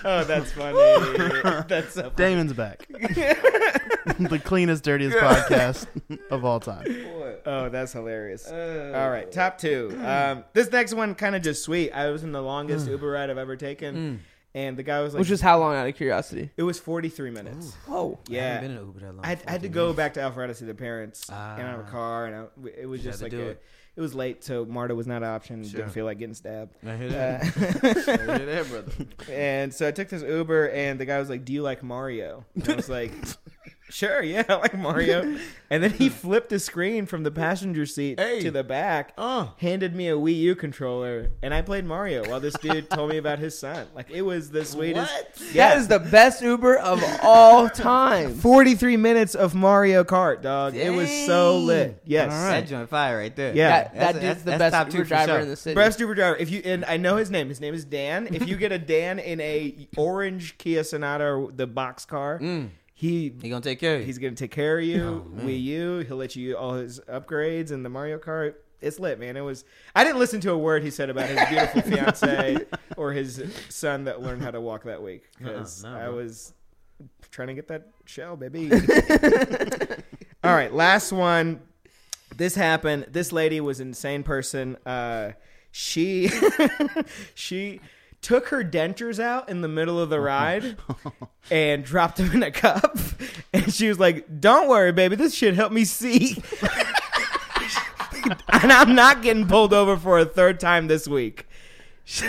oh, that's funny. that's so funny. Damon's back. the cleanest, dirtiest podcast of all time. Oh, that's hilarious. All right, top two. Um, this next one kind of just sweet. I was in the longest Uber ride I've ever taken, and the guy was like, Which is how long out of curiosity? it was 43 minutes. Oh. I Yeah. haven't been in an Uber that long. I had, I had to go back to Alpharetta to see the parents and I have a car, and I, it was just had like to do a, it. it was late, so Marta was not an option. Didn't feel like getting stabbed. I hear Uh, that. I hear that, brother. and so I took this Uber, and the guy was like, "Do you like Mario?" And I was like, "Sure, yeah, I like Mario." And then he flipped the screen from the passenger seat Hey. to the back, Uh. handed me a Wii U controller, and I played Mario while this dude told me about his son. Like it was the sweetest. What? Yeah. That is the best Uber of all time. 43 minutes of Mario Kart, dog. It was so Dang. lit. Yes. All right. That joint fire right there. Yeah. That, That's- that that's- dude's the that's best top two Uber for driver sure. in the city. Best Uber driver. If you and I know his name. His name is Dan. If you get a Dan in a orange Kia Sonata, the box car, Mm. He He gonna take care of you. he's gonna take care of you. Oh, man. Wii U. He'll let you all his upgrades and the Mario Kart. It's lit, man. It was. I didn't listen to a word he said about his beautiful fiance or his son that learned how to walk that week because Uh-uh, no, I was trying to get that shell, baby. all right, last one. This happened. This lady was an insane person. Uh, she she took her dentures out in the middle of the oh. ride and dropped them in a cup. And she was like, "Don't worry, baby. This should help me see." and I'm not getting pulled over for a third time this week.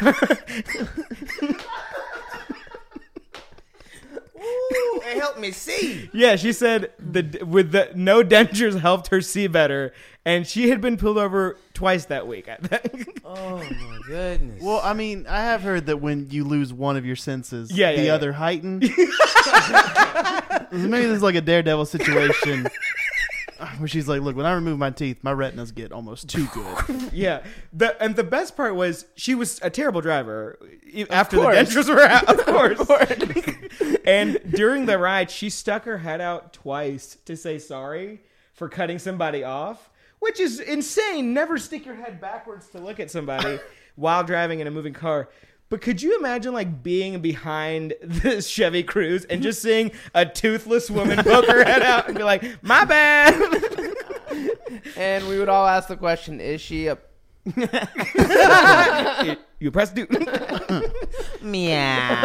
Ooh, it helped me see. Yeah, she said the with the no dentures helped her see better, and she had been pulled over twice that week. I think. Oh my goodness. Well, I mean, I have heard that when you lose one of your senses, Yeah, yeah, the yeah. other heighten. Maybe this is like a daredevil situation where she's like, "Look, when I remove my teeth, my retinas get almost too good." Yeah, the and the best part was she was a terrible driver after the dentures were out, of course. and during the ride, she stuck her head out twice to say sorry for cutting somebody off, which is insane. Never stick your head backwards to look at somebody while driving in a moving car. But could you imagine like being behind this Chevy Cruze and just seeing a toothless woman poke her head out and be like, "My bad." And we would all ask the question: Is she a? you press do. Meow.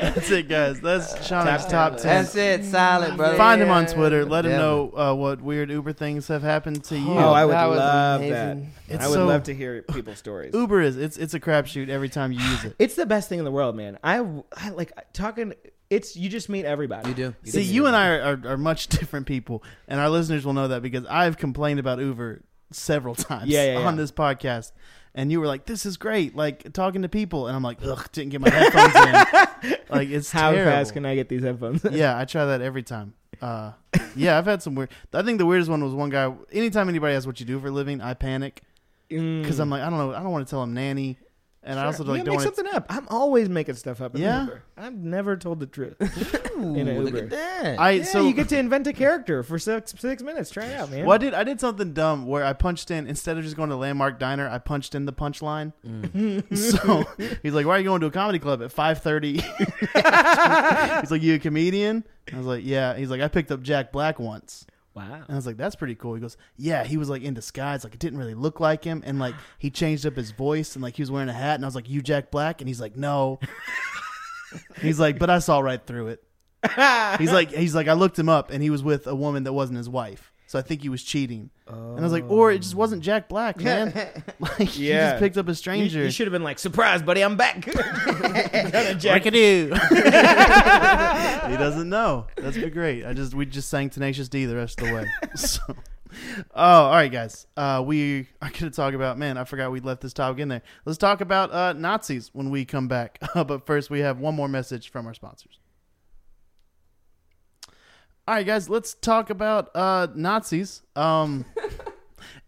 That's it, guys. That's Shonic's top ten. That's it. Solid, brother. Find him on Twitter. Let him know uh, what weird Uber things have happened to you. Oh, I would That love that. It's I would so- love to hear people's stories. Uber is it's it's a crapshoot every time you use it. It's the best thing in the world, man. I, I like talking. It's you just meet everybody. You do. See, you and I are, are, are much different people, and our listeners will know that because I've complained about Uber several times Yeah, yeah, on yeah. this podcast. And you were like, "This is great!" Like talking to people, and I'm like, "Ugh, didn't get my headphones in." Like it's How terrible. fast can I get these headphones? yeah, I try that every time. Uh, yeah, I've had some weird. I think the weirdest one was one guy. Anytime anybody asks what you do for a living, I panic because I'm like, I don't know, I don't want to tell him nanny, and I also like make don't to. something up. I'm always making stuff up. In Yeah? Uber. I've never told the truth. Ooh, In an look at that. I yeah, so you get to invent a character for six six minutes. Try it out, man. Well, I did. I did something dumb where I punched in instead of just going to Landmark Diner. I punched in the punchline. Mm. so he's like, "Why are you going to a comedy club at 5.30? he's like, "You a comedian?" I was like, "Yeah." He's like, "I picked up Jack Black once." Wow. And I was like, "That's pretty cool." He goes, "Yeah, he was like in disguise. Like it didn't really look like him, and like he changed up his voice, and like he was wearing a hat." And I was like, "You Jack Black?" And he's like, "No." he's like, "But I saw right through it." He's like, he's like, I looked him up, and he was with a woman that wasn't his wife. So I think he was cheating. And I was like, or it just wasn't Jack Black, man. like he Yeah. just picked up a You, stranger. you should have been like, "Surprise, buddy, I'm back." Jack, Rickadoo. he doesn't know. That's be great. I just we just sang Tenacious D the rest of the way. So, oh, all right, guys. Uh, we are going to talk about. Man, I forgot we left this topic in there. Let's talk about uh, Nazis when we come back. but first, we have one more message from our sponsors. All right, guys. Let's talk about uh, Nazis. Um,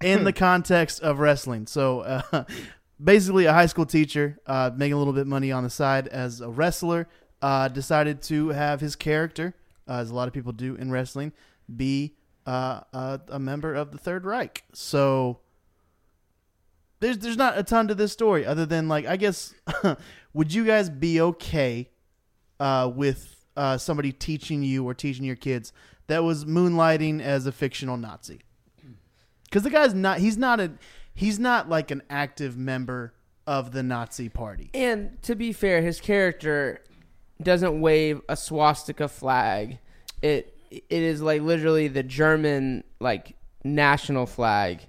in the context of wrestling. So, uh, basically, a high school teacher uh, making a little bit money on the side as a wrestler uh, decided to have his character, uh, as a lot of people do in wrestling, be uh, a, a member of the Third Reich. So. There's, there's not a ton to this story other than like I guess would you guys be okay uh, with uh, somebody teaching you or teaching your kids that was moonlighting as a fictional Nazi because the guy's not he's not a he's not like an active member of the Nazi party. And to be fair, his character doesn't wave a swastika flag. It it is like literally the German like national flag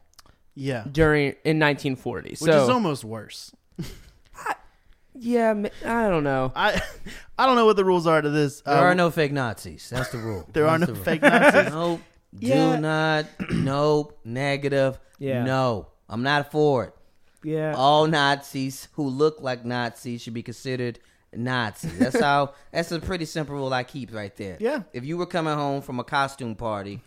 Yeah, during in 1940. which so is almost worse. yeah, I don't know. I I don't know what the rules are to this. There Uh, are no fake Nazis. That's the rule. there are no the fake Nazis. Nope. Yeah. Do not. Nope. Negative. Yeah. No. I'm not for it. yeah. All Nazis who look like Nazis should be considered Nazis. That's how. That's a pretty simple rule I keep right there. Yeah. If you were coming home from a costume party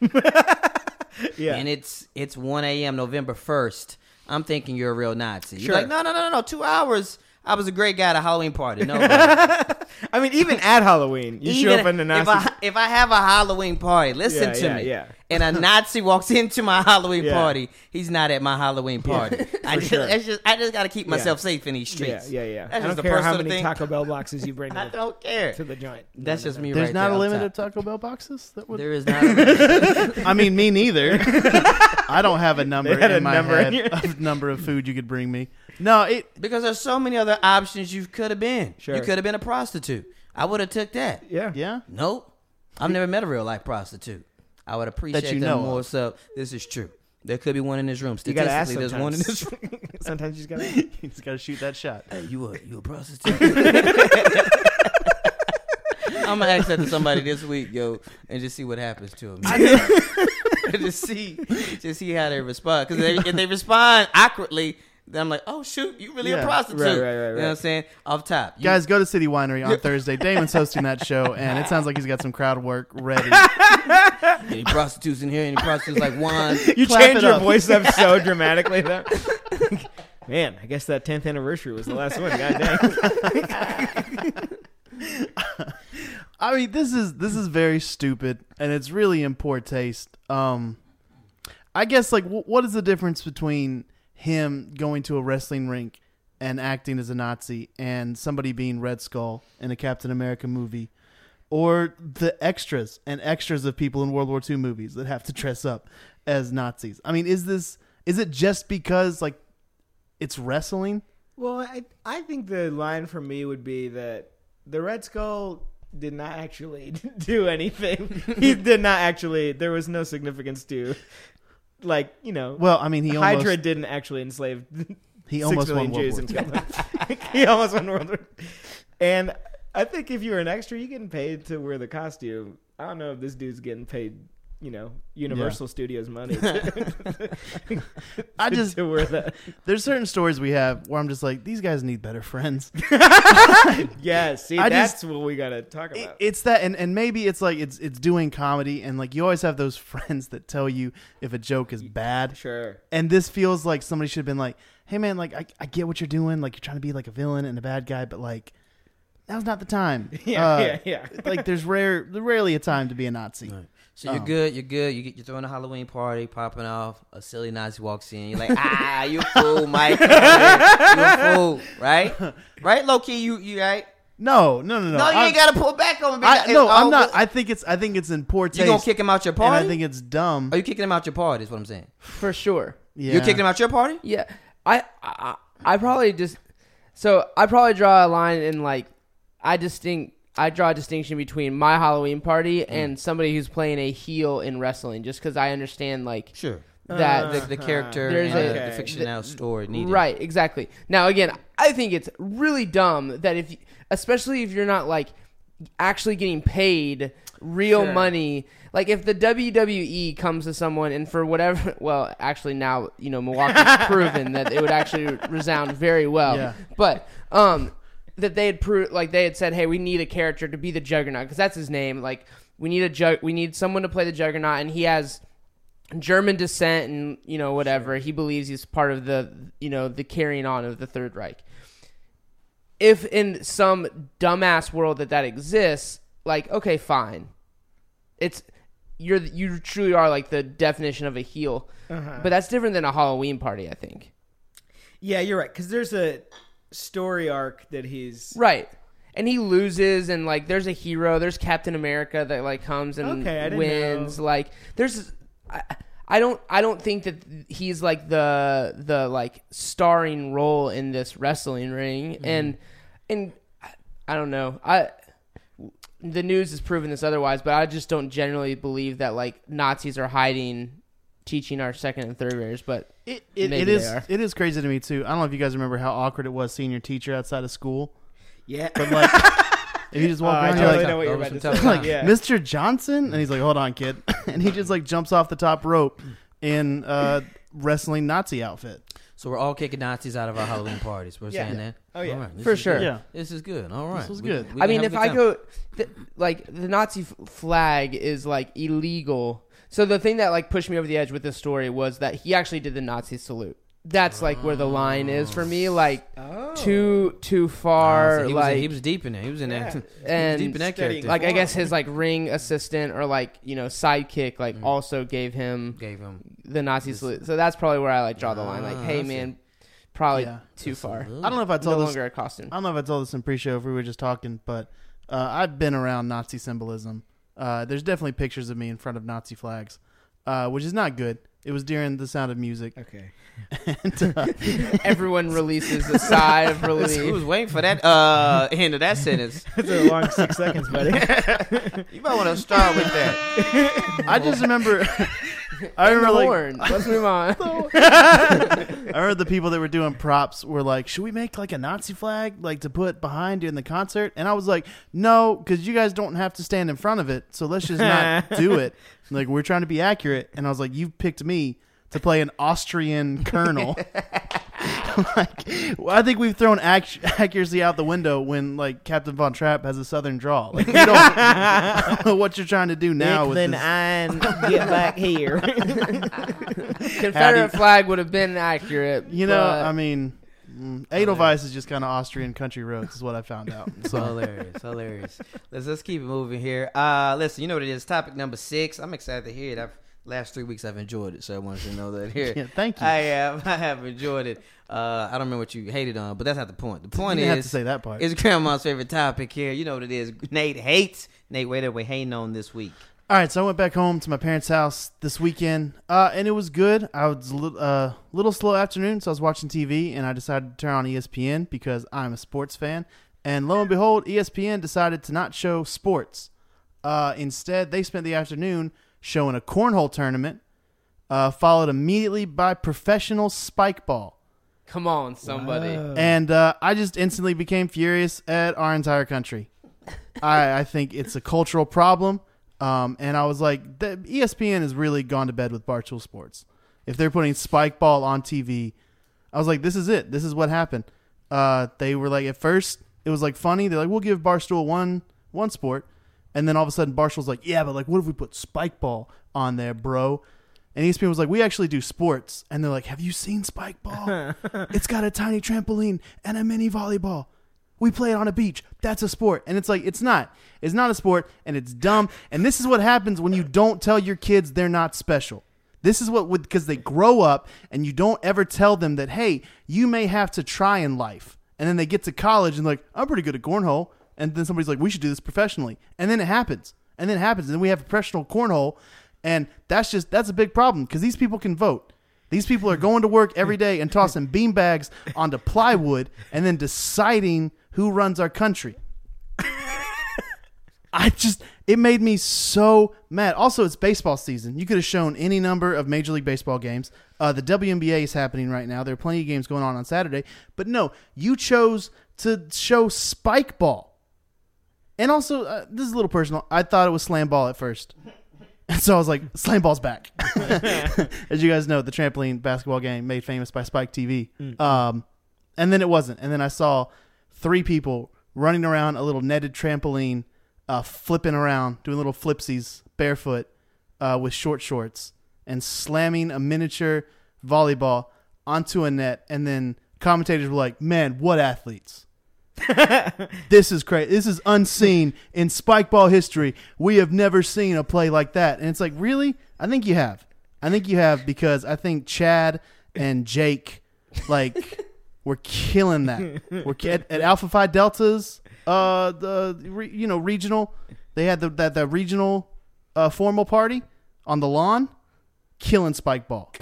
yeah. and it's it's 1 a.m. November 1st, I'm thinking you're a real Nazi. Sure. You're like, no, no, no, no, no. Two hours. I was a great guy at a Halloween party. No. I mean, even at Halloween, you show up in the if Nazi. I, if I have a Halloween party, listen Yeah, to yeah, me. yeah. And a Nazi walks into my Halloween Yeah. party, he's not at my Halloween party. I just, sure. just, I just got to keep myself safe in these streets. yeah, yeah. That's I just don't a care how many thing. Taco Bell boxes you bring I to the, don't care. to the joint. That's No, just no, me. There's right not there a limit of Taco Bell boxes. That would. There is not. I mean, me neither. I don't have a number had in a my number head in your- of number of food you could bring me. No, it. because there's so many other options you could have been. Sure. You could have been a prostitute. I would have took that. Yeah. Yeah. Nope. I've never met a real life prostitute. I would appreciate that you them know more. of. So this is true. There could be one in this room. You ask Statistically, there's one in sometimes. this room. Sometimes you just gotta. You just got to shoot that shot. Hey, you a you a prostitute? I'm gonna ask that to somebody this week, yo, and just see what happens to them. just see, just see how they respond. Because if they respond awkwardly, then I'm like, oh shoot, you really Yeah. a prostitute? Right, right, right, You know what. I'm saying? Off top, you, Guys, go to City Winery on Thursday. Damon's hosting that show, and it sounds like he's got some crowd work ready. any prostitutes in here? Any prostitutes like one? You Clap change your up. voice up so dramatically. Though. Man, I guess that 10th anniversary was the last one. God dang. I mean, this is this is very stupid, and it's really in poor taste. Um, I guess like, wh- what is the difference between him going to a wrestling rink and acting as a Nazi, and somebody being Red Skull in a Captain America movie, or the extras and extras of people in World War II movies that have to dress up as Nazis? I mean, is this is it just because like it's wrestling? Well, I I think the line for me would be that the Red Skull did not actually do anything. he did not actually. There was no significance to, like you know. Well, I mean, he almost Hydra didn't actually enslave he six almost million won World Jews War and II. he almost won World War. And I think if you're an extra, you getting paid to wear the costume. I don't know if this dude's getting paid you know Universal Studios money. I just to wear that. there's certain stories we have where I'm just like these guys need better friends. Yeah, see, I that's just- what we gotta talk It- about. it's that and, and maybe it's like it's it's doing comedy and like you always have those friends that tell you if a joke is bad sure. and this feels like somebody should have been like hey man like I, I get what you're doing like you're trying to be like a villain and a bad guy but like now's not the time Yeah, Uh, yeah, yeah. like there's rare rarely a time to be a nazi Right. So you're Um, good. You're good. You get you're throwing a Halloween party, popping off. A silly Nazi walks in. You're like, ah, you fool, Mike. You fool, right? Right, low key. You you right? no no no no No, you I'm- ain't gotta pull back on me. I, no all i'm not good. i think it's i think it's in poor taste You gonna kick him out your and party? i think it's dumb Are you kicking him out your party? Is what I'm saying. for sure. yeah. You're kicking him out your party? Yeah, I, I, I probably just so I probably draw a line in like I distinct. I draw a distinction between my Halloween party Mm. and somebody who's playing a heel in wrestling, just because I understand like Sure. that. The, the character There's and a- the, the Okay. fictional story needed. Right, exactly. Now, again, I think it's really dumb that if, especially if you're not like actually getting paid real Sure. money, like if the WWE comes to someone and for whatever, well, actually now you know Milwaukee's proven that it would actually resound very well, Yeah. but um, that they had proved like they had said, hey, we need a character to be the Juggernaut because that's his name, like. We need a jug. We need someone to play the Juggernaut, and he has German descent and you know whatever he believes he's part of the you know the carrying on of the Third Reich. If in some dumbass world that that exists, like okay, fine, it's you're you truly are like the definition of a heel, Uh-huh. but that's different than a Halloween party, I think. Yeah, you're right. Because there's a story arc that he's. Right. And he loses, and like, there's a hero. There's Captain America that like comes and Okay, wins. know. Like, there's, I, I don't, I don't think that he's like the the like starring role in this wrestling ring. Mm-hmm. And and I- I don't know. I the news has proven this otherwise, but I just don't generally believe that like Nazis are hiding teaching our second and third graders. But It, it, Maybe it they is are. it is crazy to me too. I don't know if you guys remember how awkward it was seeing your teacher outside of school. Yeah. But like, if you just walk Oh, around, totally you're like, know what you're about to some say. tough like yeah. Mr. Johnson, and he's like, "Hold on, kid," and he just like jumps off the top rope in a wrestling Nazi outfit. So we're all kicking Nazis out of our Halloween parties. We're Yeah. saying that. Oh, yeah. All right, this For sure. good. Yeah. This is good. All right. was We- good. we I mean, if I go, th- like the Nazi f- flag is like illegal. So the thing that like pushed me over the edge with this story was that he actually did the Nazi salute. That's like where the line is for me. Like Oh. too too Ah, far. so he, was, like he was deep in there. He was in there. Yeah. he And deep in that studying character. like I guess his like ring assistant or like you know sidekick like also gave him Gave him. the Nazi salute. So that's probably where I like draw the line. Like, Ah, hey I see. man, probably Yeah. too far. I don't know if I No told this. longer a costume. I don't know if I told this in pre-show if we were just talking, but uh, I've been around Nazi symbolism. Uh, there's definitely pictures of me in front of Nazi flags, uh, which is not good. It was during the Sound of Music, Okay. and uh, Everyone releases a sigh of Who relief. was waiting for that uh, end of that sentence? It's a long six seconds, buddy. You might want to start with that. I just remember. I And the remember like horn. Let's move on. I heard the people that were doing props were like, "Should we make like a Nazi flag like to put behind during the concert?" And I was like, "No, because you guys don't have to stand in front of it, so let's just not do it." Like we're trying to be accurate, and I was like, "You picked me to play an Austrian colonel." like, well, I think we've thrown ac- accuracy out the window when like Captain Von Trapp has a Southern draw. Like, we don't I don't know what you're trying to do now with then this. I'm get back here. Confederate Howdy. flag would have been accurate. You know, but- I mean, mm, Edelweiss is just kind of Austrian country roads, is what I found out. So So hilarious, hilarious. Let's let's keep it moving here. Uh, listen, you know what it is? Topic number six. I'm excited to hear it. I've last three weeks I've enjoyed it, so I wanted to know that here. yeah, thank you. I have, I have enjoyed it. Uh, I don't remember what you hated on, but that's not the point. The point didn't have to say that part. it's Grandma's favorite topic here. You know what it is? Nate hates. Nate, wait, we hating on this week. All right, so I went back home to my parents' house this weekend, uh, and it was good. I was a little, uh, little slow afternoon, so I was watching TV, and I decided to turn on ESPN because I'm a sports fan. And lo and behold, ESPN decided to not show sports. Uh, instead, they spent the afternoon showing a cornhole tournament, uh, followed immediately by professional spike ball. come on, somebody. And uh, I just instantly became furious at our entire country. I, I think it's a cultural problem. Um, and I was like, the, ESPN has really gone to bed with Barstool Sports. If they're putting Spike Ball on TV, I was like, this is it. This is what happened. Uh, they were like, at first, it was like funny. They're like, we'll give Barstool one one sport, and then all of a sudden, Barstool's like, yeah, but like, what if we put Spike Ball on there, bro? And ESPN was like, we actually do sports, and they're like, have you seen Spike Ball? it's got a tiny trampoline and a mini volleyball. We play it on a beach. That's a sport. And it's like, it's not. It's not a sport, and it's dumb. And this is what happens when you don't tell your kids they're not special. This is what would, because they grow up and you don't ever tell them that, hey, you may have to try in life. And then they get to college and like, I'm pretty good at cornhole. And then somebody's like, we should do this professionally. And then it happens. And then it happens. And then we have a professional cornhole. And that's just, that's a big problem because these people can vote. These people are going to work every day and tossing beanbags onto plywood and then deciding who runs our country. I just it made me so mad. Also, it's baseball season. You could have shown any number of Major League Baseball games. Uh, the WNBA is happening right now. There are plenty of games going on on Saturday. But no, you chose to show spike ball. And also, uh, this is a little personal. I thought it was slam ball at first. And so I was like, slam ball's back. As you guys know, the trampoline basketball game made famous by Spike TV. Um, and then it wasn't. And then I saw three people running around a little netted trampoline, uh, flipping around, doing little flipsies barefoot uh, with short shorts, and slamming a miniature volleyball onto a net. And then commentators were like, "Man, what athletes!" this is crazy. This is unseen in spike ball history. We have never seen a play like that. And it's like, really? I think you have. I think you have because I think Chad and Jake, like, were killing that. We're at, at Alpha Phi Deltas, uh, the re, you know regional. They had the that the regional uh, formal party on the lawn, killing spike ball,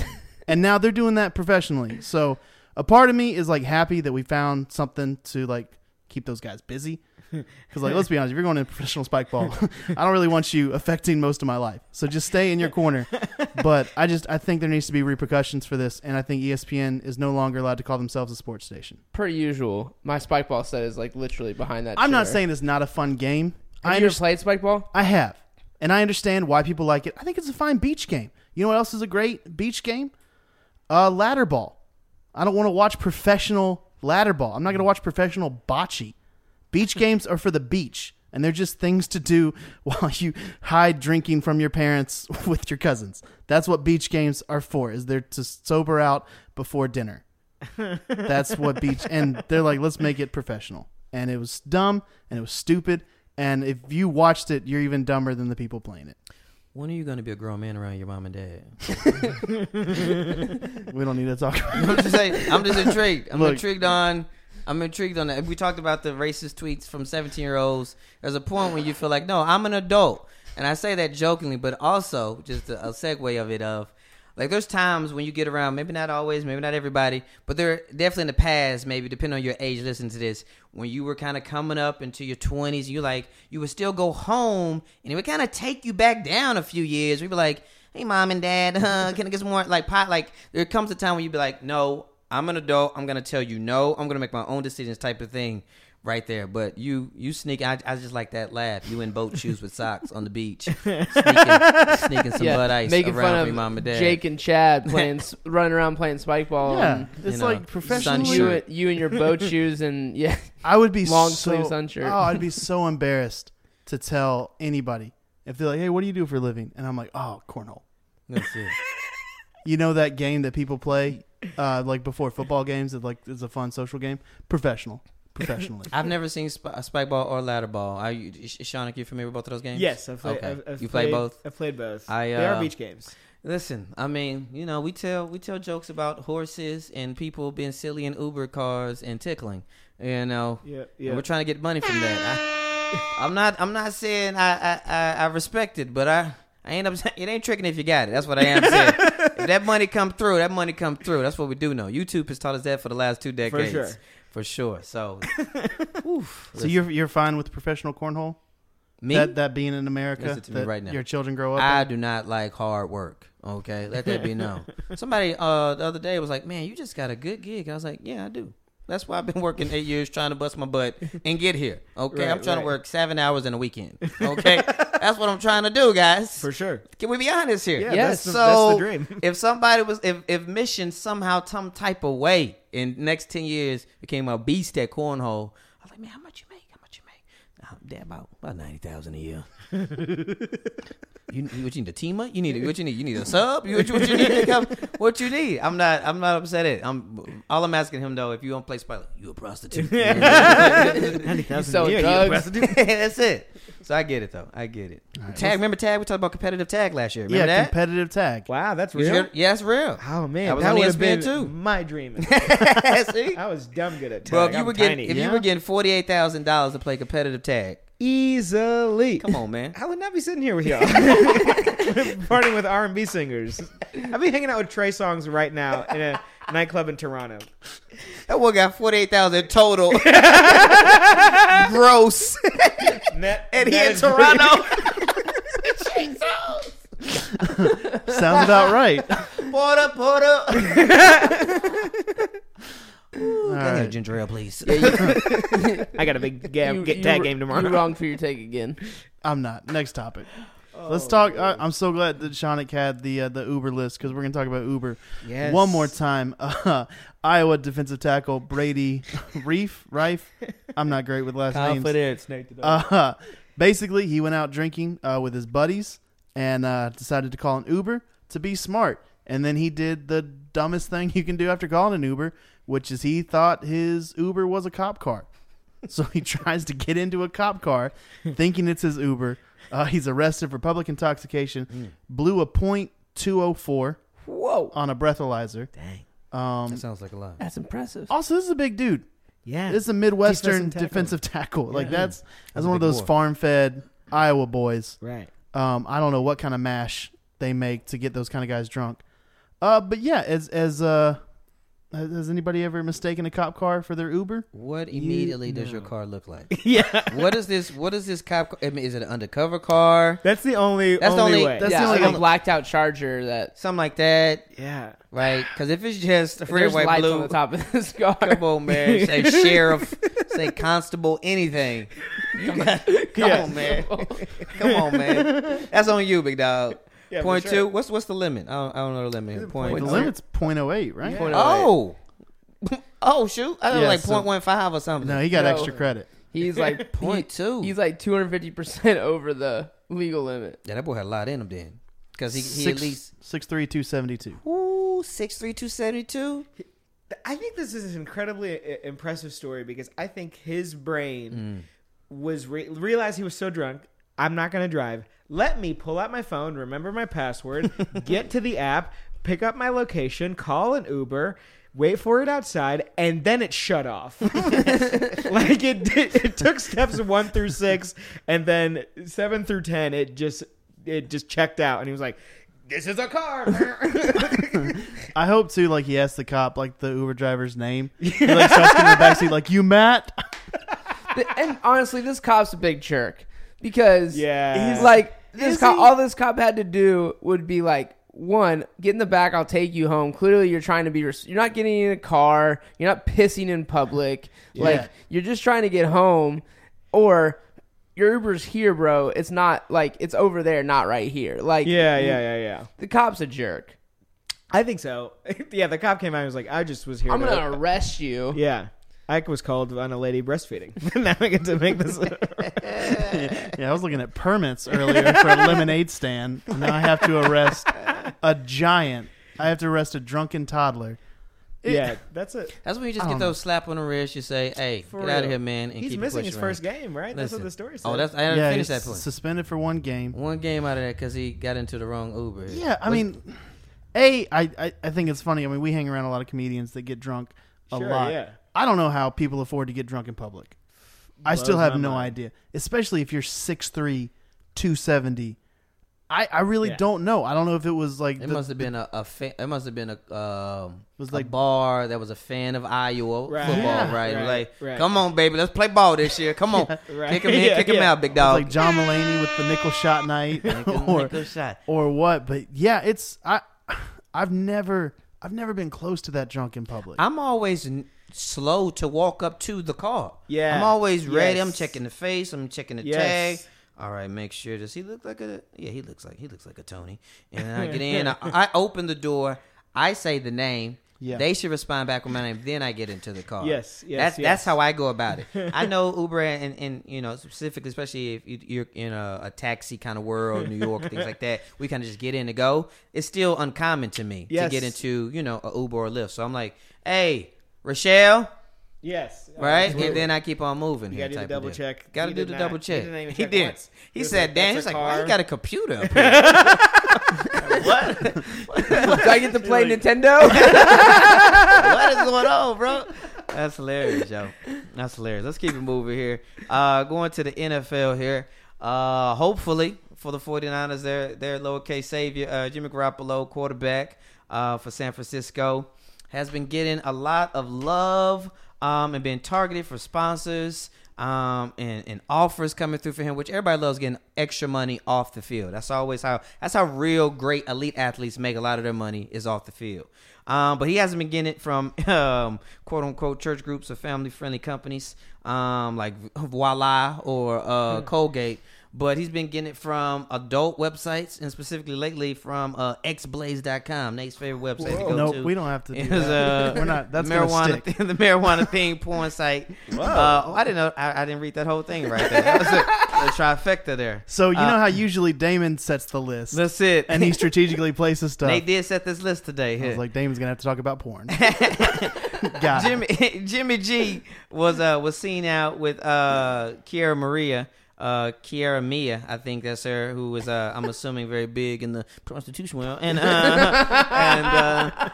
and now they're doing that professionally. So a part of me is like happy that we found something to like keep those guys busy. Because like, let's be honest, if you're going to professional spike ball, I don't really want you affecting most of my life. So just stay in your corner. But I just I think there needs to be repercussions for this, and I think ESPN is no longer allowed to call themselves a sports station. Per usual, my spike ball set is like literally behind that. I'm not saying it's not a fun game. Have I you ever played spike ball? I have, and I understand why people like it. I think it's a fine beach game. You know what else is a great beach game? Uh, ladder ball. I don't want to watch professional ladder ball. I'm not going to watch professional bocce. Beach games are for the beach, and they're just things to do while you hide drinking from your parents with your cousins. That's what beach games are for. Is they're to sober out before dinner. That's what beach and they're like, let's make it professional. And it was dumb and it was stupid. And if you watched it, you're even dumber than the people playing it. When are you going to be a grown man around your mom and dad? We don't need to talk about I'm just saying. I'm just intrigued. I'm Look. intrigued on. I'm intrigued on that. If we talked about the racist tweets from 17 year olds, there's a point when you feel like, no, I'm an adult, and I say that jokingly, but also just a, a segue of it of. Like there's times when you get around, maybe not always, maybe not everybody, but there definitely in the past, maybe depending on your age, listen to this, when you were kind of coming up into your 20s, you like you would still go home, and it would kind of take you back down a few years. We'd be like, "Hey, mom and dad, huh, can I get some more?" Like pot. Like there comes a time when you'd be like, "No, I'm an adult. I'm gonna tell you no. I'm gonna make my own decisions." Type of thing, right there. But you, you sneak. I, I just like that laugh. You in boat shoes with socks on the beach, sneaking, sneaking some Bud Ice making around fun for of your mom and dad. Jake and Chad playing, running around playing spike ball. Yeah, and it's you know, like professional. you, and- you and your boat shoes and yeah, I would be Long so, sleeve sun shirt. Oh, I'd be so embarrassed to tell anybody if they're like, "Hey, what do you do for a living?" And I'm like, "Oh, cornhole." That's it. You know that game that people play, uh, like before football games. That like is a fun social game. Professional, professionally. I've never seen sp- spike ball or ladder ball. Are you, Sean, are you familiar with both of those games? Yes, I've played. Okay. I've, I've You played both? I've played both. I, they are uh, beach games. Listen, I mean, you know, we tell we tell jokes about horses and people being silly in Uber cars and tickling. You know, Yeah, and yeah. we're trying to get money from that. I, I'm not. I'm not saying I, I, I, I respect it, but I. I ain't up, it ain't tricking if you got it. That's what I am saying. if that money come through, that money come through. That's what we do know. YouTube has taught us that for the last two decades. For sure. For sure. So, oof, so you're you're fine with professional cornhole? me. That that being in America, Listen to me right now. your children grow up. I in? do not like hard work. Okay, let that be known. Somebody uh, the other day was like, "Man, you just got a good gig." I was like, "Yeah, I do." That's why I've been working eight years trying to bust my butt and get here. Okay, Right, I'm trying right. to work seven hours in a weekend. Okay, that's what I'm trying to do, guys. For sure. Can we be honest here? Yeah, Yes. that's, the, so that's the dream. if somebody was, if if Mission somehow some type of way in next ten years became a beast at cornhole, I was like, man, how much you make? How much you make? Uh, Dad, about about ninety thousand a year. You, you what you need a teamer? You need a, what you need? You need a sub? You, what, you- what you need? come- What you need? I'm not I'm not upset at. I'm all I'm asking him though. If you don't play Spike, you a prostitute. Ninety You thousand a year. drugs. That's it. So I get it though. I get it. tag. Remember tag? We talked about competitive tag last year. Remember yeah, that? competitive tag. Wow, that's real. sure? Yeah, it's real. Oh man, That was that on would have ESPN been too. my dream. See? I was dumb good at tag. Bro, if you I'm were getting tiny. if Yeah. you were getting forty eight thousand dollars to play competitive tag, easily, come on, man. I would not be sitting here with y'all, partying with R and B singers. I'd be hanging out with Trey Songz right now in a nightclub in Toronto. That one got forty eight thousand total, gross, Net, and he in Toronto. Sounds about right. Porter, Porter. Ooh, All Go right. ginger ale, please. Yeah, you, I got a big game, you- get you tag were- game tomorrow. You wrong for your take again. I'm not. Next topic. Oh, Let's talk. I, I'm so glad that Shonic had the uh, the Uber list because we're gonna talk about Uber Yes. one more time. Uh, Iowa defensive tackle Brady Reef Reiff. I'm not great with last names. Confidence, Nathan. Uh, basically, he went out drinking uh, with his buddies and uh, decided to call an Uber to be smart. And then he did the dumbest thing you can do after calling an Uber, which is he thought his Uber was a cop car. So he tries to get into a cop car, thinking it's his Uber. Uh, he's arrested for public intoxication. Blew a .204 Whoa, on a breathalyzer. Dang. Um, That sounds like a lot. that's impressive. also, this is a big dude. Yeah. This is a Midwestern Defensive tackle. defensive tackle. Like that's That's that's one of those farm-fed Iowa boys. right. Um, I don't know what kind of mash they make to get those kind of guys drunk. Uh, but yeah, as as uh, has has anybody ever mistaken a cop car for their Uber? What immediately does your car look like? Yeah. what is this? What is this cop? car- I mean, is it an undercover car? That's the only. That's the only, only- way. that's yeah, the only like a blacked out charger that Something like that, yeah. right? Because if it's just a red, white, lights blue, on the top of this car. come on, man. Say sheriff, say constable, anything. Come, on, come Yeah. on, man. Come on, man. That's on you, big dog. Yeah, Point sure. two. What's what's the limit? I don't, I don't know the limit. here. Point. the limit's .08, right? Point Oh. Oh! oh shoot! I know Yeah, like so- point one five or something. No, he got No. extra credit. He's like Point two. He's like 250 percent over the legal limit. yeah, that boy had a lot in him then, because he, he Six- at least six three two seventy two. ooh six three two seventy two. I think this is an incredibly uh, impressive story because I think his brain mm. was re- realized he was so drunk. I'm not going to drive. Let me pull out my phone, remember my password, get to the app, pick up my location, call an Uber, wait for it outside, and then it shut off. like it, did, it took steps one through six, and then seven through ten, it just it just checked out, and he was like, "This is a car." I hope too. Like he asked the cop like the Uber driver's name. He like starts in the backseat like you Matt. and honestly, this cop's a big jerk because Yeah. he's like this cop. he? All this cop had to do would be like. One, get in the back. I'll take you home. Clearly, you're trying to be. Res- you're not getting in a car. You're not pissing in public. Yeah. Like you're just trying to get home, or your Uber's here, bro. It's not like it's over there, not right here. Like yeah, yeah, yeah, yeah. the cop's a jerk. I think so. yeah, the cop came out and was like, I just was here. I'm to- gonna arrest you. Yeah. Ike was called on a lady breastfeeding. now I get to make this. Yeah, I was looking at permits earlier for a lemonade stand. Now I have to arrest a giant. I have to arrest a drunken toddler. yeah, that's it. That's when you just get those slap on the wrist. You say, "Hey, For get out of here, man!" And He's keep missing his first around. game, right? That's what the story said. Oh, that's I didn't yeah, finish he's that point. suspended for one game. One game out of that because he got into the wrong Uber. Yeah, I Was- mean, a I, I I think it's funny. I mean, we hang around a lot of comedians that get drunk a Sure, lot. yeah. I don't know how people afford to get drunk in public. I still have my no mind. idea, especially if you're 6'3", 270. I, I really Yeah. don't know. I don't know if it was like It the- must have been a, a fa- it must have been a um was a like bar that was a fan of Iowa Right. football, Yeah. right? Right, Like, right. come on, baby, let's play ball this year. Come on, Right. kick him in, Yeah, kick him yeah. out, big dog. like John Mulaney with the nickel shot night, or Nickel shot. or what. But yeah, it's I I've never I've never been close to that drunk in public. I'm always n- slow to walk up to the car. Yeah. I'm always ready. I'm checking the face. I'm checking the Yes. tag. All right, make sure. Does he look like a? Yeah, he looks like he looks like a Tony. And then I get in. I, I open the door. I say the name. Yeah. They should respond back with my name. Then I get into the car. Yes, yes, That's yes. that's how I go about it. I know Uber and, and you know specifically, especially if you- you're in a, a taxi kind of world, New York, things like that. We kind of just get in and go. It's still uncommon to me Yes. to get into you know a Uber or Lyft. So I'm like, hey, Rochelle, Yes. right? Absolutely. and then I keep on moving. You here gotta do the double check. Got to He do did the not- double he check. didn't He did. once. He, He said, like, "Damn." He's a like, "Why you got a computer up here?" what? Do I get to play Like- Nintendo? what is going on, bro? That's hilarious, yo. That's hilarious. Let's keep it moving here. Uh, going to the NFL here. Uh, hopefully for the 49ers, their their lowercase savior, uh, Jimmy Garoppolo, quarterback uh, for San Francisco, has been getting a lot of love um, and being targeted for sponsors um, and, and offers coming through for him, which everybody loves getting extra money off the field. That's always how that's how real great elite athletes make a lot of their money is off the field. Um, but he hasn't been getting it from um, quote unquote church groups or family friendly companies um, like Voila or uh, Colgate. But he's been getting it from adult websites and specifically lately from uh, xblaze.com, Nate's favorite website to go nope, to. we don't have to. Do It was, uh, We're not. That's the marijuana, stick. the marijuana thing porn site. Uh, oh, I didn't know. I, I didn't read that whole thing right there. That was a, a trifecta there. So you Uh, know how usually Damon sets the list, That's it. and he strategically places stuff. they did set this list today. I was like, Damon's gonna have to talk about porn. Got it. Jimmy Jimmy G was uh was seen out with uh Kiara Maria. Uh, Kiara Mia, I think that's her, who was, uh, I'm assuming, very big in the prostitution world, and uh, and uh,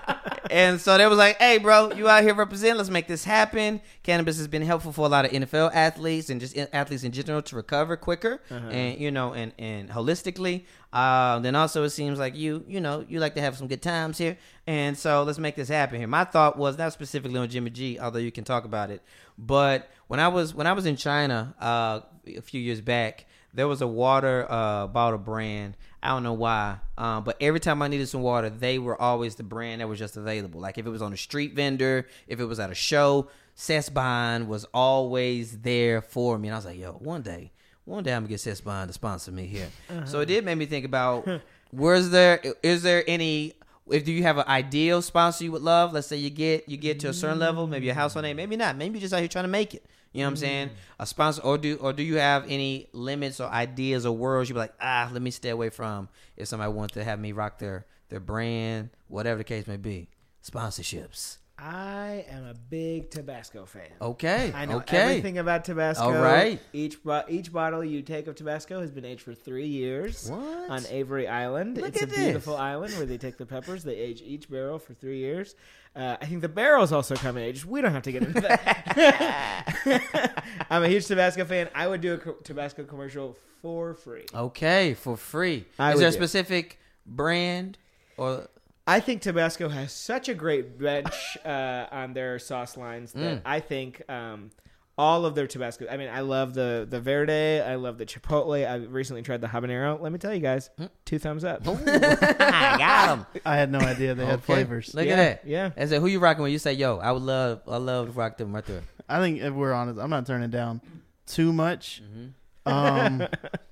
and so they was like, "Hey, bro, you out here representing? Let's make this happen." Cannabis has been helpful for a lot of NFL athletes and just athletes in general to recover quicker, and you know, and and holistically. Uh, then also, it seems like you, you know, you like to have some good times here, and so let's make this happen here. My thought was not specifically on Jimmy G, although you can talk about it, but when I was when I was in China uh, a few years back, there was a water uh, bottle brand. I don't know why, um, but every time I needed some water, they were always the brand that was just available. Like if it was on a street vendor, if it was at a show, C'estbon was always there for me. And I was like, yo, one day, one day I'm gonna get C'estbon to sponsor me here. So it did make me think about was there is there any if do you have an ideal sponsor you would love? Let's say you get you get to a certain level, maybe a household name, maybe not. Maybe you're just out here trying to make it. You know what I'm saying? A sponsor, or do or do you have any limits or ideas or worlds you be like, ah, let me stay away from if somebody wants to have me rock their their brand, whatever the case may be. Sponsorships. I am a big Tabasco fan. Okay. I know okay. everything about Tabasco. All right. Each bo- each bottle you take of Tabasco has been aged for three years What? on Avery Island. Look it's a beautiful island where they take the peppers. They age each barrel for three years. Uh, I think the barrels also come aged. We don't have to get into that. I'm a huge Tabasco fan. I would do a co- Tabasco commercial for free. Okay, for free. I Is there a specific brand or I think Tabasco has such a great bench uh, on their sauce lines that Mm. I think um, all of their Tabasco. I mean, I love the the Verde. I love the Chipotle. I recently tried the habanero. Let me tell you guys, Hmm? two thumbs up. I got them. I had no idea they had flavors. Look yeah, at that. Yeah. And said, who you rocking with? You say, yo, I would love, I love to rock them right there. I think if we're honest, I'm not turning down too much. Mm-hmm. Um,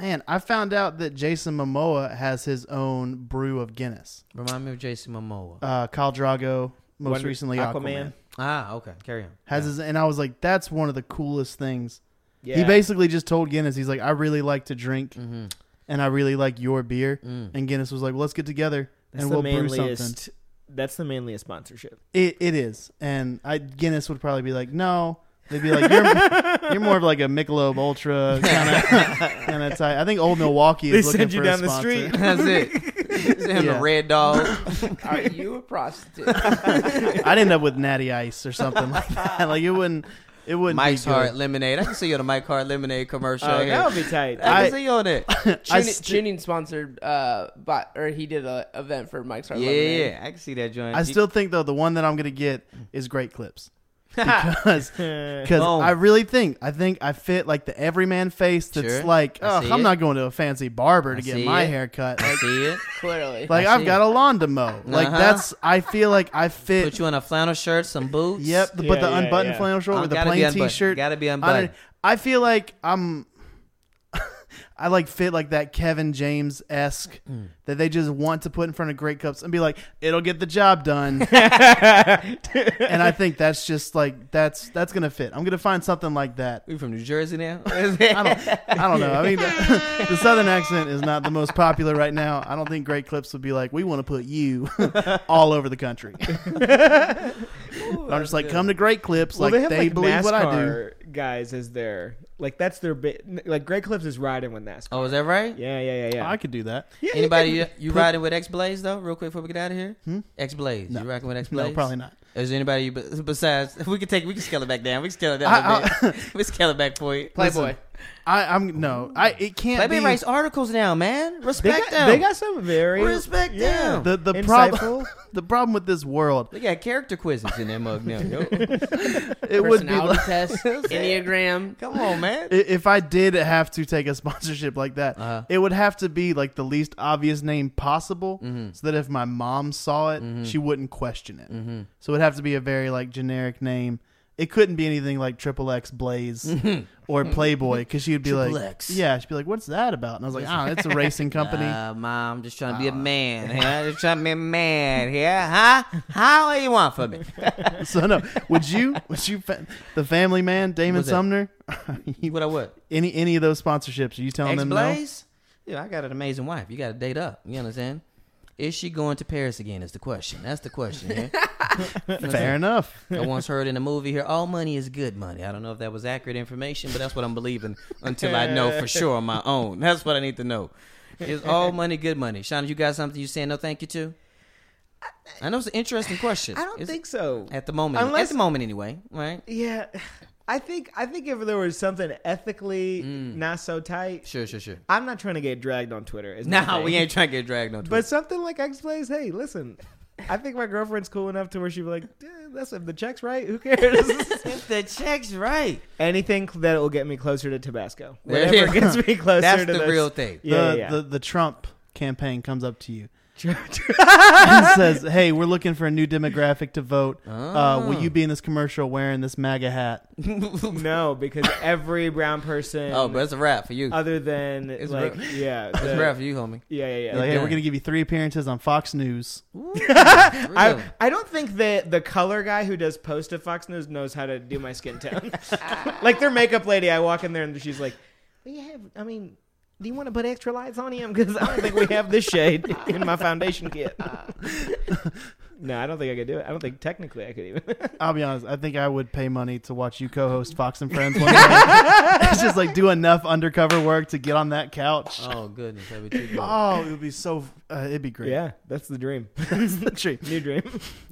man, I found out that Jason Momoa has his own brew of Guinness. Remind me of Jason Momoa. Uh, Khal Drogo, most Wonder- recently Aquaman, Aquaman. ah, okay. Carry on. has Yeah. his, and I was like, that's one of the coolest things. Yeah. He basically just told Guinness, he's like, I really like to drink, Mhm. and I really like your beer. Mm. And Guinness was like, well, let's get together That's and we'll brew something. That's the manliest sponsorship. It it is, and I Guinness would probably be like, no. They'd be like, you're, you're more of like a Michelob Ultra kind of kind of type. I think Old Milwaukee is They looking send you for a down the sponsor. street. That's it. Him Yeah. the red dog. Are you a prostitute? I'd end up with Natty Ice or something like that. Like it wouldn't. It wouldn't. Mike's be good. Hard Lemonade. I can see you on the Mike Hard Lemonade commercial. Oh, that would be tight. I, I- can see you on it. I Tuning, st- Tuning sponsored, uh, but or he did a event for Mike's Hard Yeah, Lemonade. yeah, I can see that joint. I still think though the one that I'm gonna get is Great Clips. because because Boom. I really think I think I fit like the everyman face that's Sure. like I oh see I'm it. not going to a fancy barber to I get see my it. hair cut I like, see it. Clearly. like I I've see got it. a lawn to mow like Uh-huh. that's I feel like I fit Put you in a flannel shirt, some boots. yep the, Yeah, but the yeah, unbuttoned yeah. flannel shirt Oh, with the plain t-shirt Gotta be unbuttoned. don't- I feel like I'm I like fit like that Kevin James esque Mm. that they just want to put in front of Great Clips and be like, it'll get the job done. and I think that's just like that's that's gonna fit. I'm gonna find something like that. We from New Jersey now. I don't I don't know. I mean the, the southern accent is not the most popular right now. I don't think Great Clips would be like, we want to put you all over the country. I'm just like, come to Great Clips, well, like they they, like believe NASCAR what I do. Guys as their like that's their bit. Like Great Clips is riding with NASCAR. oh, is that right? Yeah, yeah, yeah, yeah. I could do that. Yeah, you Anybody can- you, you riding with X Blaze though? Real quick before we get out of here. Hmm? X Blaze. No. You rocking with X Blaze? No, probably not. Is there anybody you, besides? We can take. We can scale it back down. We can scale it down I- a little bit. we can scale it back for you. Playboy. I, I'm no. I it can't Playboy be writes articles now, man. they Respect got, them. they got some very Respect yeah, them. the the problem. insightful. the problem with this world, They got character quizzes in their mug now. Yo. it would be Personality like, test, Enneagram. Come on, man. i- if I did have to take a sponsorship like that, Uh-huh. it would have to be like the least obvious name possible, Mhm. so that if my mom saw it, Mhm. she wouldn't question it. Mhm. So it would have to be a very like generic name. It couldn't be anything like Triple X Blaze or Playboy because she'd be Triple like, X. yeah, she'd be like, what's that about? And I was like, ah, it's a racing company. Uh, mom, just trying to be a Ah. man. Here. Just trying to be a man here, huh? How what you want from me? so no, would you? Would you? Fa- the Family Man, Damon What's? Sumner. What I what? any any of those sponsorships? Are you telling X them no? Blaze? Yeah, I got an amazing wife. You got to date up. You understand? Is she going to Paris again? Is the question. That's the question. Fair enough. I once heard in a movie here, all money is good money. I don't know if that was accurate information, but that's what I'm believing until I know for sure on my own. That's what I need to know. Is all money good money? Shauna, you got something you saying no thank you to? I know it's an interesting question. I don't Is- think so. at the moment. Unless- at the moment, anyway. Right? Yeah, I think I think if there was something ethically Mm. not so tight, Sure, sure, sure. I'm not trying to get dragged on Twitter. is No, thing. we ain't trying to get dragged on Twitter. But something like X Blaze, hey, listen, I think my girlfriend's cool enough to where she'd be like, "Eh, "That's if the check's right. Who cares?" if the check's right, Anything that will get me closer to Tabasco. There Whatever gets me closer that's to the this- real thing. Yeah, the, yeah. the the Trump campaign comes up to you and says, "Hey, we're looking for a new demographic to vote. Uh, will Oh. you be in this commercial wearing this MAGA hat?" no, because every brown person, Oh, but it's a wrap for you. other than It's like, real. yeah, It's the- a wrap for you, homie. yeah, yeah, yeah. Like, hey, we're gonna give you three appearances on Fox News. I, I don't think that the color guy who does post at Fox News knows how to do my skin tone. like their makeup lady, I walk in there and she's like, "We have, I mean, do you want to put extra lights on him? Because I don't think we have this shade in my foundation kit." no, I don't think I could do it. I don't think technically I could even. I'll be honest. I think I would pay money to watch you co-host Fox and Friends one day. it's just like do enough undercover work to get on that couch. Oh goodness, that'd be too good. Oh, it would be so. Uh, it'd be great. yeah, that's the dream. True. New dream.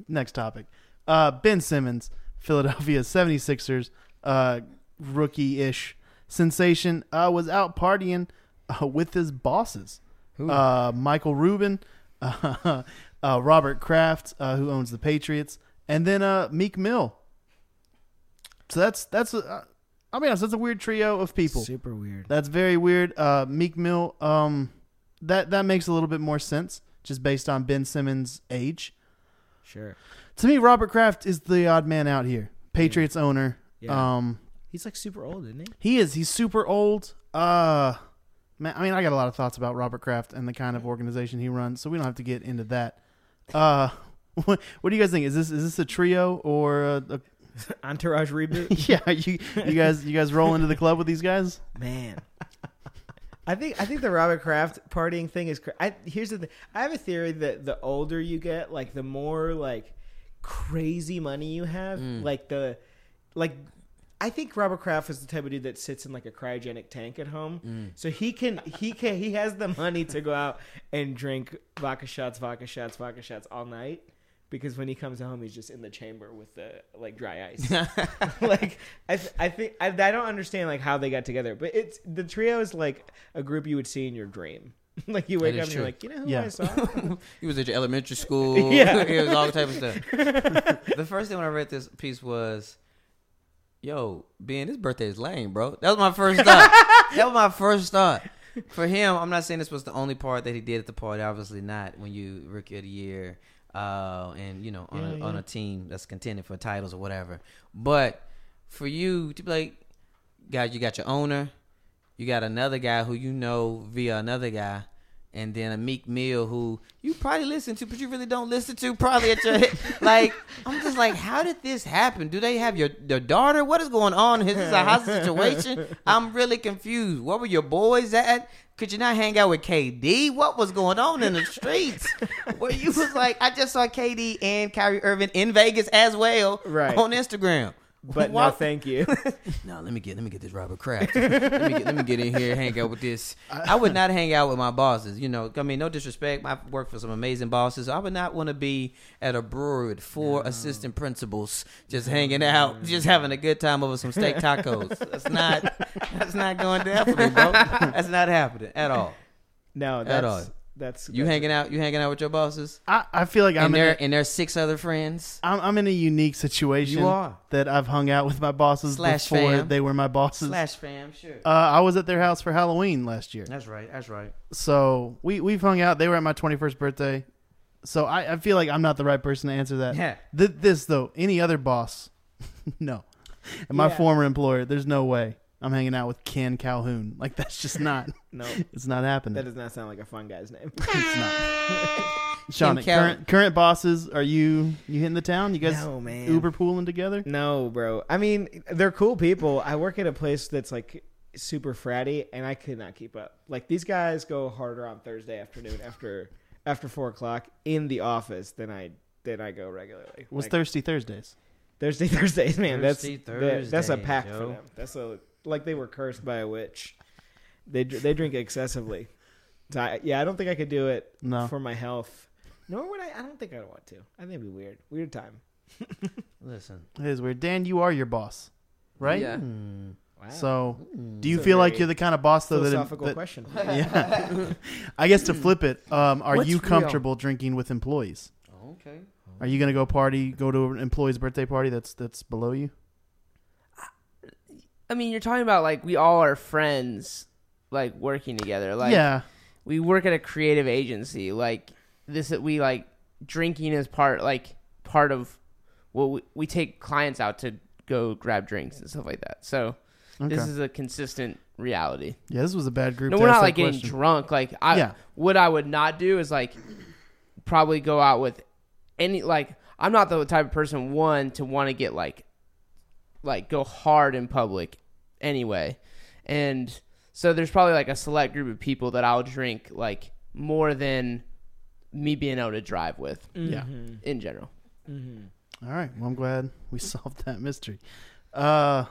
Next topic. Uh, ben Simmons, Philadelphia 76ers, uh, rookie-ish sensation, uh, was out partying uh, with his bosses. Uh, Michael Rubin, uh, uh, Robert Kraft, uh, who owns the Patriots, and then uh, Meek Mill. So that's that's. Uh, I'll be honest. That's a weird trio of people. Super weird. That's very weird. Uh, Meek Mill. Um, that that makes a little bit more sense, just based on Ben Simmons' age. Sure. To me, Robert Kraft is the odd man out here. Patriots owner. Yeah. Um, He's like super old, isn't he? he is. He's super old. Uh, man, I mean, I got a lot of thoughts about Robert Kraft and the kind of organization he runs, so we don't have to get into that. Uh, what, what do you guys think? Is this is this a trio or a, a Entourage reboot. yeah? You you guys you guys roll into the club with these guys? Man. I think I think the Robert Kraft partying thing is. Cra- I, here's the thing. I have a theory that the older you get, like the more like crazy money you have, Mm. like the like. I think Robert Kraft is the type of dude that sits in like a cryogenic tank at home, Mm. so he can he can he has the money to go out and drink vodka shots, vodka shots, vodka shots all night. Because when he comes home, he's just in the chamber with the like dry ice. like I, th- I think I, I don't understand like how they got together, but it's the trio is like a group you would see in your dream. like you wake up and you're like, you know who Yeah. I saw? He was at your elementary school. Yeah. it was all type of stuff. the first thing when I read this piece was yo, Ben, his birthday is lame, bro. That was my first thought. that was my first thought. For him, I'm not saying this was the only part that he did at the party. Obviously not. When you rookie of the year, uh, and you know, on a, Yeah, on a team that's contending for titles or whatever. But for you to be like, guys, you got your owner, you got another guy who you know via another guy, and then a Meek Mill who you probably listen to, but you really don't listen to. Probably at your like, I'm just like, how did this happen? Do they have your their daughter? What is going on? Is this a hostage situation? I'm really confused. Where were your boys at? Could you not hang out with KD? What was going on in the streets? Where you was like, I just saw KD and Kyrie Irving in Vegas as well, Right. on Instagram. But Why- no, thank you. no, let me get let me get this Robert Kraft. let, me get, let me get in here, hang out with this. I would not hang out with my bosses. You know, I mean, no disrespect. I work for some amazing bosses. I would not want to be at a brewery with four assistant principals just hanging out, just having a good time over some steak tacos. That's not that's not going down for me, bro. That's not happening at all. No, At that's all. That's You that's- hanging out? You hanging out with your bosses? I, I feel like I'm And in, there a, and there's six other friends. I'm, I'm in a unique situation You are. that I've hung out with my bosses Slash before fam. they were my bosses. Slash fam, sure. Uh, I was at their house for Halloween last year, That's right. That's right. so we we've hung out. They were at my 21st birthday, so I, I feel like I'm not the right person to answer that. Yeah. Th- this though, any other boss, no, and my Yeah. former employer, there's no way I'm hanging out with Ken Calhoun. Like that's just not. No, It's not happening. that does not sound like a fun guy's name. it's not. Sean, Cal- current current bosses, are you you hitting the town? You guys No, man. Uber pooling together? No, bro. I mean, they're cool people. I work at a place that's like super fratty, and I could not keep up. Like these guys go harder on Thursday afternoon after after four o'clock in the office than I than I go regularly. What's like, Thirsty Thursdays? Thursday Thursdays, man. Thirsty that's that- that's a Thursdays, pack for them. That's a like they were cursed by a witch. They they drink excessively. So I, yeah, I don't think I could do it No. for my health. Nor would I. I don't think I'd want to. I think it'd be weird. Weird time. Listen. It is weird. Dan, you are your boss, right? Yeah. Hmm. Wow. So, do you It's feel like you're the kind of boss though that, philosophical that question. yeah. I guess to flip it, um, are What's you real? comfortable drinking with employees? Okay. Are you gonna go party, go to an employee's birthday party that's that's below you? I mean, you're talking about like we all are friends, like working together. Like yeah, we work at a creative agency. Like this, we like drinking is part like part of what we, we take clients out to go grab drinks and stuff like that. So okay. this is a consistent reality. yeah, this was a bad group. No, we're not like getting question. drunk. Like I, Yeah. what I would not do is like probably go out with any like I'm not the type of person one to want to get like like go hard in public anyway, and so there's probably like a select group of people that I'll drink like more than me being able to drive with Yeah. Mm-hmm. in general. All right. Well, I'm glad we solved that mystery. Uh,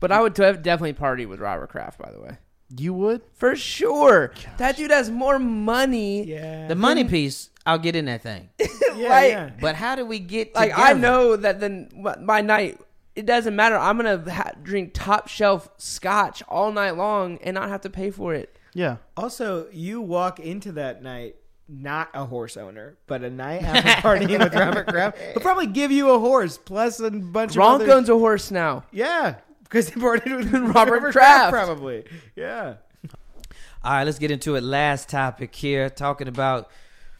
But I would def- definitely party with Robert Kraft, by the way. you would? For sure. That dude has more money. Yeah. The money piece, I'll get in that thing. yeah, right. yeah. But how do we get like I know that then my night it doesn't matter. I'm gonna ha- drink top shelf scotch all night long and not have to pay for it. Yeah. Also, you walk into that night not a horse owner, but a night after partying with Robert Kraft. He'll probably give you a horse plus a bunch Gronk of other. owns a horse now. Yeah, because he partied with Robert Kraft, Kraft. probably. Yeah. All right, let's get into it. Last topic here, talking about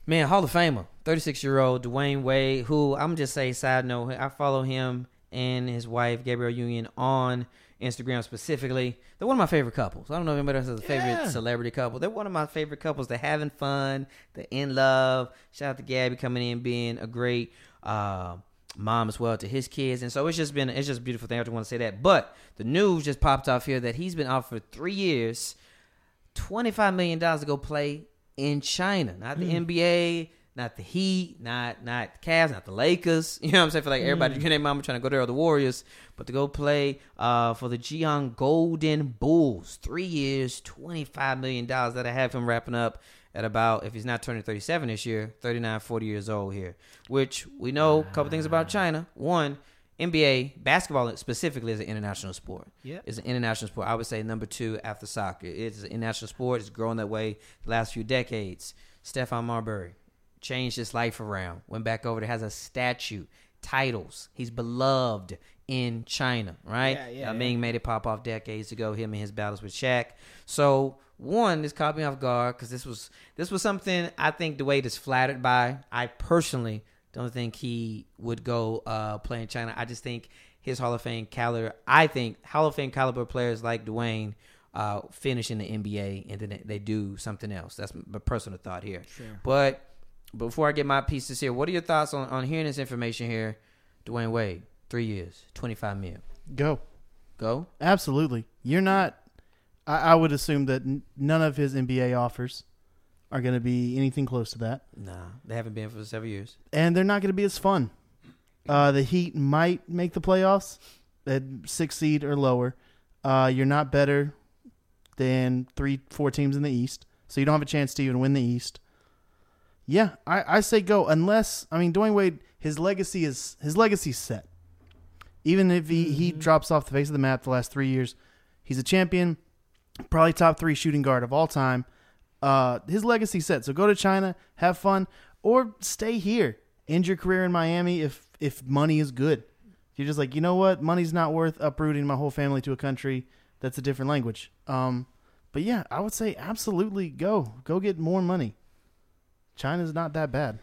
man, Hall of Famer, 36 year old Dwyane Wade, who I'm just say side note, I follow him and his wife Gabrielle Union on Instagram specifically. They're one of my favorite couples. I don't know if anybody else has a favorite Yeah. celebrity couple. They're one of my favorite couples. They're having fun. They're in love. Shout out to Gabby coming in, being a great uh, mom as well to his kids. And so it's just been it's just a beautiful thing. I just want to say that. But the news just popped off here that he's been out for three years twenty-five million dollars to go play in China, not the NBA, not the Heat, not not the Cavs, not the Lakers. You know what I'm saying? For like everybody, you name mama trying to go there, or the Warriors, but to go play uh, for the Jiang Golden Bulls, three years, twenty-five million dollars. That I have him wrapping up at about if he's not turning 37 this year 39 40 years old here which we know a couple things about china one nba basketball specifically is an international sport Yeah, it's an international sport. I would say number two after soccer. It's an international sport. It's grown that way the last few decades. Stephon Marbury changed his life around. Went back over there, has a statue titles. He's beloved in China, right? Yeah, yeah, yeah. Made it pop off decades ago. Him and his battles with Shaq. So one, this caught me off guard because this was this was something I think Dwyane is flattered by. I personally don't think he would go uh, play in China. I just think his Hall of Fame caliber. I think Hall of Fame caliber players like Dwyane uh, finish in the NBA and then they, they do something else. That's my personal thought here. Sure. But before I get my pieces here, what are your thoughts on, on hearing this information here? Dwyane Wade, three years, twenty five mil. Go. Go. Absolutely. You're not. I, I would assume that n- none of his NBA offers are going to be anything close to that, Nah, they haven't been for several years. and they're not going to be as fun. Uh, the Heat might make the playoffs at six seed or lower. Uh, you're not better than three, four teams in the East, so you don't have a chance to even win the East. Yeah, I, I say go unless I mean Dwyane Wade. His legacy is his legacy's set. Even if he, he drops off the face of the map the last three years, he's a champion, probably top three shooting guard of all time. Uh, his legacy set. So go to China, have fun, or stay here. End your career in Miami if if money is good. You're just like, you know what? Money's not worth uprooting my whole family to a country that's a different language. Um, but yeah, I would say absolutely go. Go get more money. China's not that bad.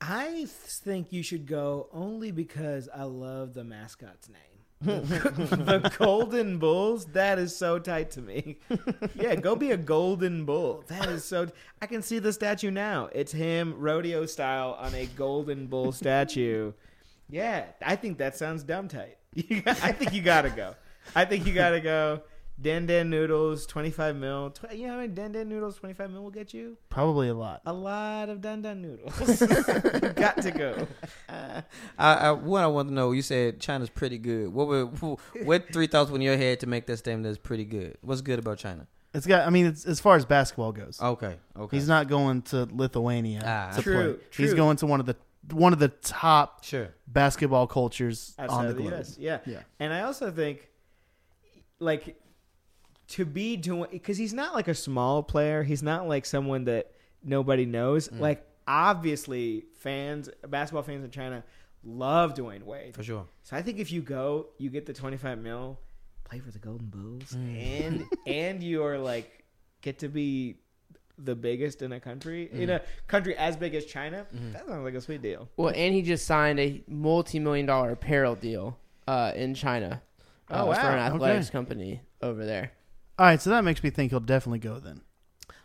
I think you should go only because I love the mascot's name. the Golden Bulls. That is so tight to me. Yeah, go be a Golden Bull. That is so. I can see the statue now. It's him rodeo style on a Golden Bull statue. Yeah, I think that sounds dumb tight. I think you gotta go. I think you gotta go. Den Den Noodles, twenty five mil. Tw- you know how many Den Den Noodles twenty five mil will get you? Probably a lot. A lot of dun dun noodles. got to go. I, I one I want to know. You said China's pretty good. What were what three thoughts went in your head to make that statement that's pretty good? What's good about China? It's got. I mean, it's, as far as basketball goes, Okay, okay. he's not going to Lithuania Ah, to True, play. He's going to one of the one of the top sure. basketball cultures outside on the of the globe. US. Yeah. Yeah. And I also think, like, to be doing because he's not like a small player. He's not like someone that nobody knows. Mm. Like, obviously, fans, basketball fans in China, love Dwyane Wade. For sure. So I think if you go, you get the twenty five mil, play for the Golden Bulls, and and you are like get to be the biggest in a country in a country as big as China. That sounds like a sweet deal. Well, and he just signed a multi-million dollar apparel deal uh, in China uh, Oh, for an athletics Okay. company over there. All right, so that makes me think he'll definitely go then.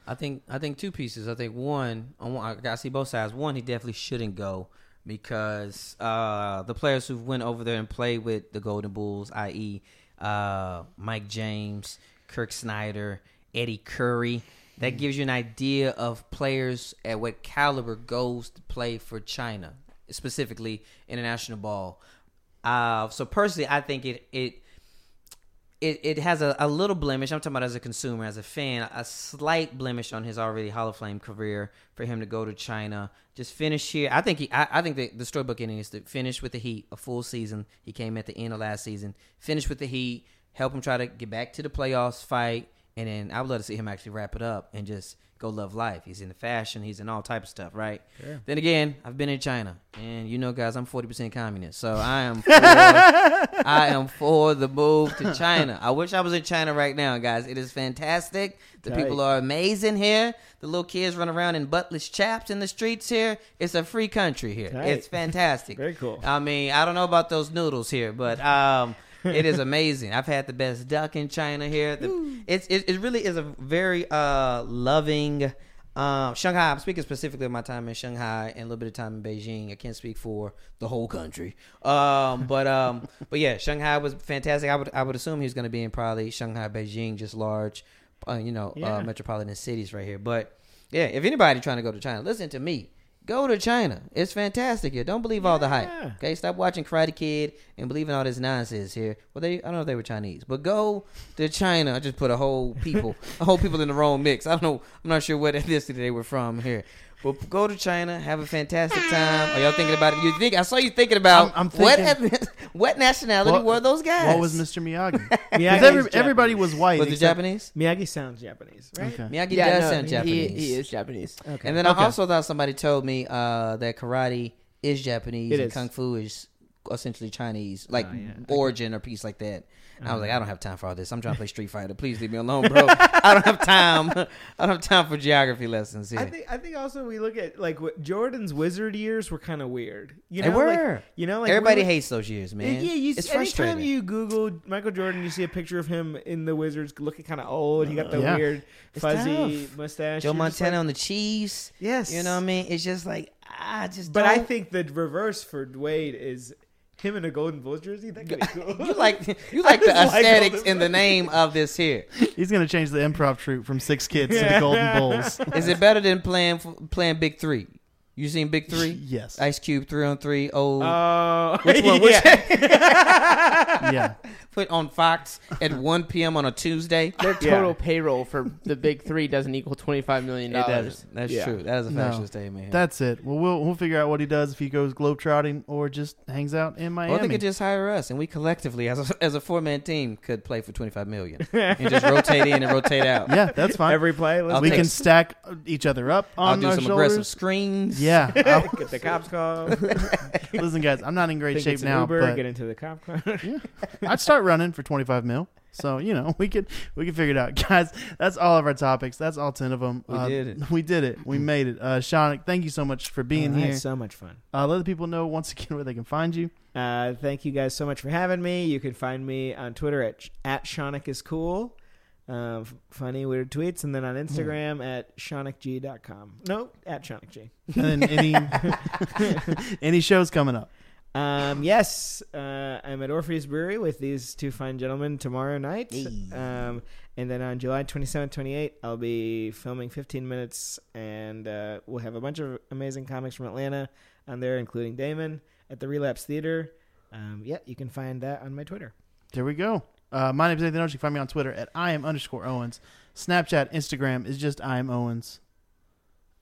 I think I think two pieces. I think one, on one I gotta see both sides. One, he definitely shouldn't go because uh, the players who went over there and played with the Golden Bulls, i.e., uh, Mike James, Kirk Snyder, Eddie Curry, that gives you an idea of players at what caliber goes to play for China, specifically international ball. Uh, so personally, I think it it it, it has a, a little blemish. I'm talking about as a consumer, as a fan, a slight blemish on his already Hall of Fame career for him to go to China, just finish here. I think he, I, I think the, the storybook ending is to finish with the Heat a full season. He came at the end of last season, finish with the Heat, help him try to get back to the playoffs, fight, and then I would love to see him actually wrap it up and just go love life. He's in the fashion, he's in all type of stuff, right? Then again, I've been in China, and you know, guys, I'm 40% communist, so I am for, I am for the move to China. I wish I was in China right now, guys. It is fantastic. The Tight. people are amazing here. The little kids run around in buttless chaps in the streets here. It's a free country here. Tight. It's fantastic. Very cool. I mean, I don't know about those noodles here, but um, it is amazing. I've had the best duck in China here. The, it's it, it really is a very uh loving. Um, Shanghai. I'm speaking specifically of my time in Shanghai and a little bit of time in Beijing. I can't speak for the whole country. Um, but um, but yeah, Shanghai was fantastic. I would I would assume he's going to be in probably Shanghai, Beijing, just large, uh, you know, Yeah. uh, metropolitan cities right here. But yeah, if anybody trying to go to China, listen to me. Go to China. It's fantastic here. Don't believe all the hype. Okay, stop watching Karate Kid and believing all this nonsense here. Well, they I don't know if they were Chinese, but go to China. I just put a whole people, a whole people in the wrong mix. I don't know. I'm not sure what ethnicity they were from here. But go to China, have a fantastic time. Are y'all thinking about it? You think I saw you thinking about I'm- I'm what thinking- ethnic- what nationality What- were those guys? What was Mr. Miyagi? 'Cause Miyagi's every, Japanese. everybody was white. was it except- Japanese? Miyagi sounds Japanese, right? Okay. Miyagi yeah, does no, sound he- Japanese. He, he is Japanese. Okay. And then I also thought somebody told me uh, that karate is Japanese It and is. kung fu is essentially Chinese, like Oh, yeah. origin or piece like that. And I was like. I mm. don't have time for all this. I'm trying to play Street Fighter. Please leave me alone, bro. I don't have time. I don't have time for geography lessons here. I think I think also we look at like what Jordan's wizard years were kind of weird. You they know, were. Like, you know, like Everybody we hates those years, man. Yeah, you, it's anytime you Google Michael Jordan, you see a picture of him in the Wizards looking kind of old. He got the uh, Yeah. weird fuzzy mustache. Joe You're Montana like, on the Chiefs. yes, You know what I mean? It's just like I just. But I don't- think the reverse for Wade is him in a Golden Bulls jersey. That could be cool. you like you like the just like aesthetics in the name of this here. He's gonna change the improv troupe from six kids to the Golden Bulls. Is it better than playing playing Big Three? You seen Big Three? yes. Ice Cube three on three. Oh, Oh, which one? Which yeah. Yeah. put on Fox at one p.m. on a Tuesday? Their Yeah. total payroll for the big three doesn't equal twenty five million It dollars. doesn't. That's Yeah. true. That is a No. factual statement. here. That's it. Well, we'll we'll figure out what he does if he goes globetrotting or just hangs out in Miami. Or they could just hire us, and we collectively, as a, as a four man team, could play for twenty five million and just rotate in and rotate out. yeah, that's fine. Every play, let's we take- can stack each other up I'll on do our some aggressive screens. Yeah. I'll- get the cops called. listen, guys, I'm not in great Think shape it's now, Uber, but get into the cop car. I'd start running for 25 mil. So you know we could we could figure it out, guys. That's all of our topics. That's all ten of them. We Uh, did it. We did it. We made it. Uh, Sean, thank you so much for being Oh, here. so much fun. Uh, let the people know once again where they can find you. Uh, thank you guys so much for having me. You can find me on Twitter at at Shonic is cool. Um, f- funny weird tweets, and then on Instagram at shonicg.com. No, at shonicg. And then any any shows coming up. Um, yes, uh, I'm at Orpheus Brewery with these two fine gentlemen tomorrow night. Hey. Um, and then on July 27th, 28th, I'll be filming 15 minutes, and uh, we'll have a bunch of amazing comics from Atlanta on there, including Damon at the Relapse Theater. Um, yeah, you can find that on my Twitter. There we go. Uh, my name is Nathan Owens. You can find me on Twitter at I am underscore Owens. Snapchat, Instagram is just I am Owens.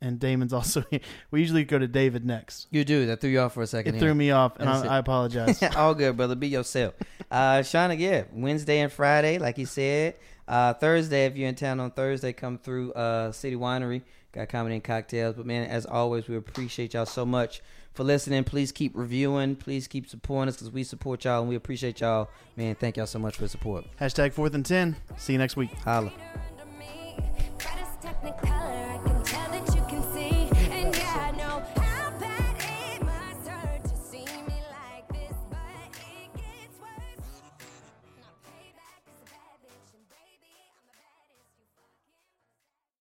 And Damon's also here. We usually go to David next. You do. That threw you off for a second. It threw me off, and I, I apologize. All good, brother. Be yourself. Uh, Shauna, yeah, Wednesday and Friday, like he said. Uh, Thursday, if you're in town on Thursday, come through uh, City Winery. Got comedy and cocktails. But man, as always, we appreciate y'all so much for listening. Please keep reviewing. Please keep supporting us because we support y'all and we appreciate y'all. Man, thank y'all so much for the support. Hashtag Forth and Ten. See you next week. Holla.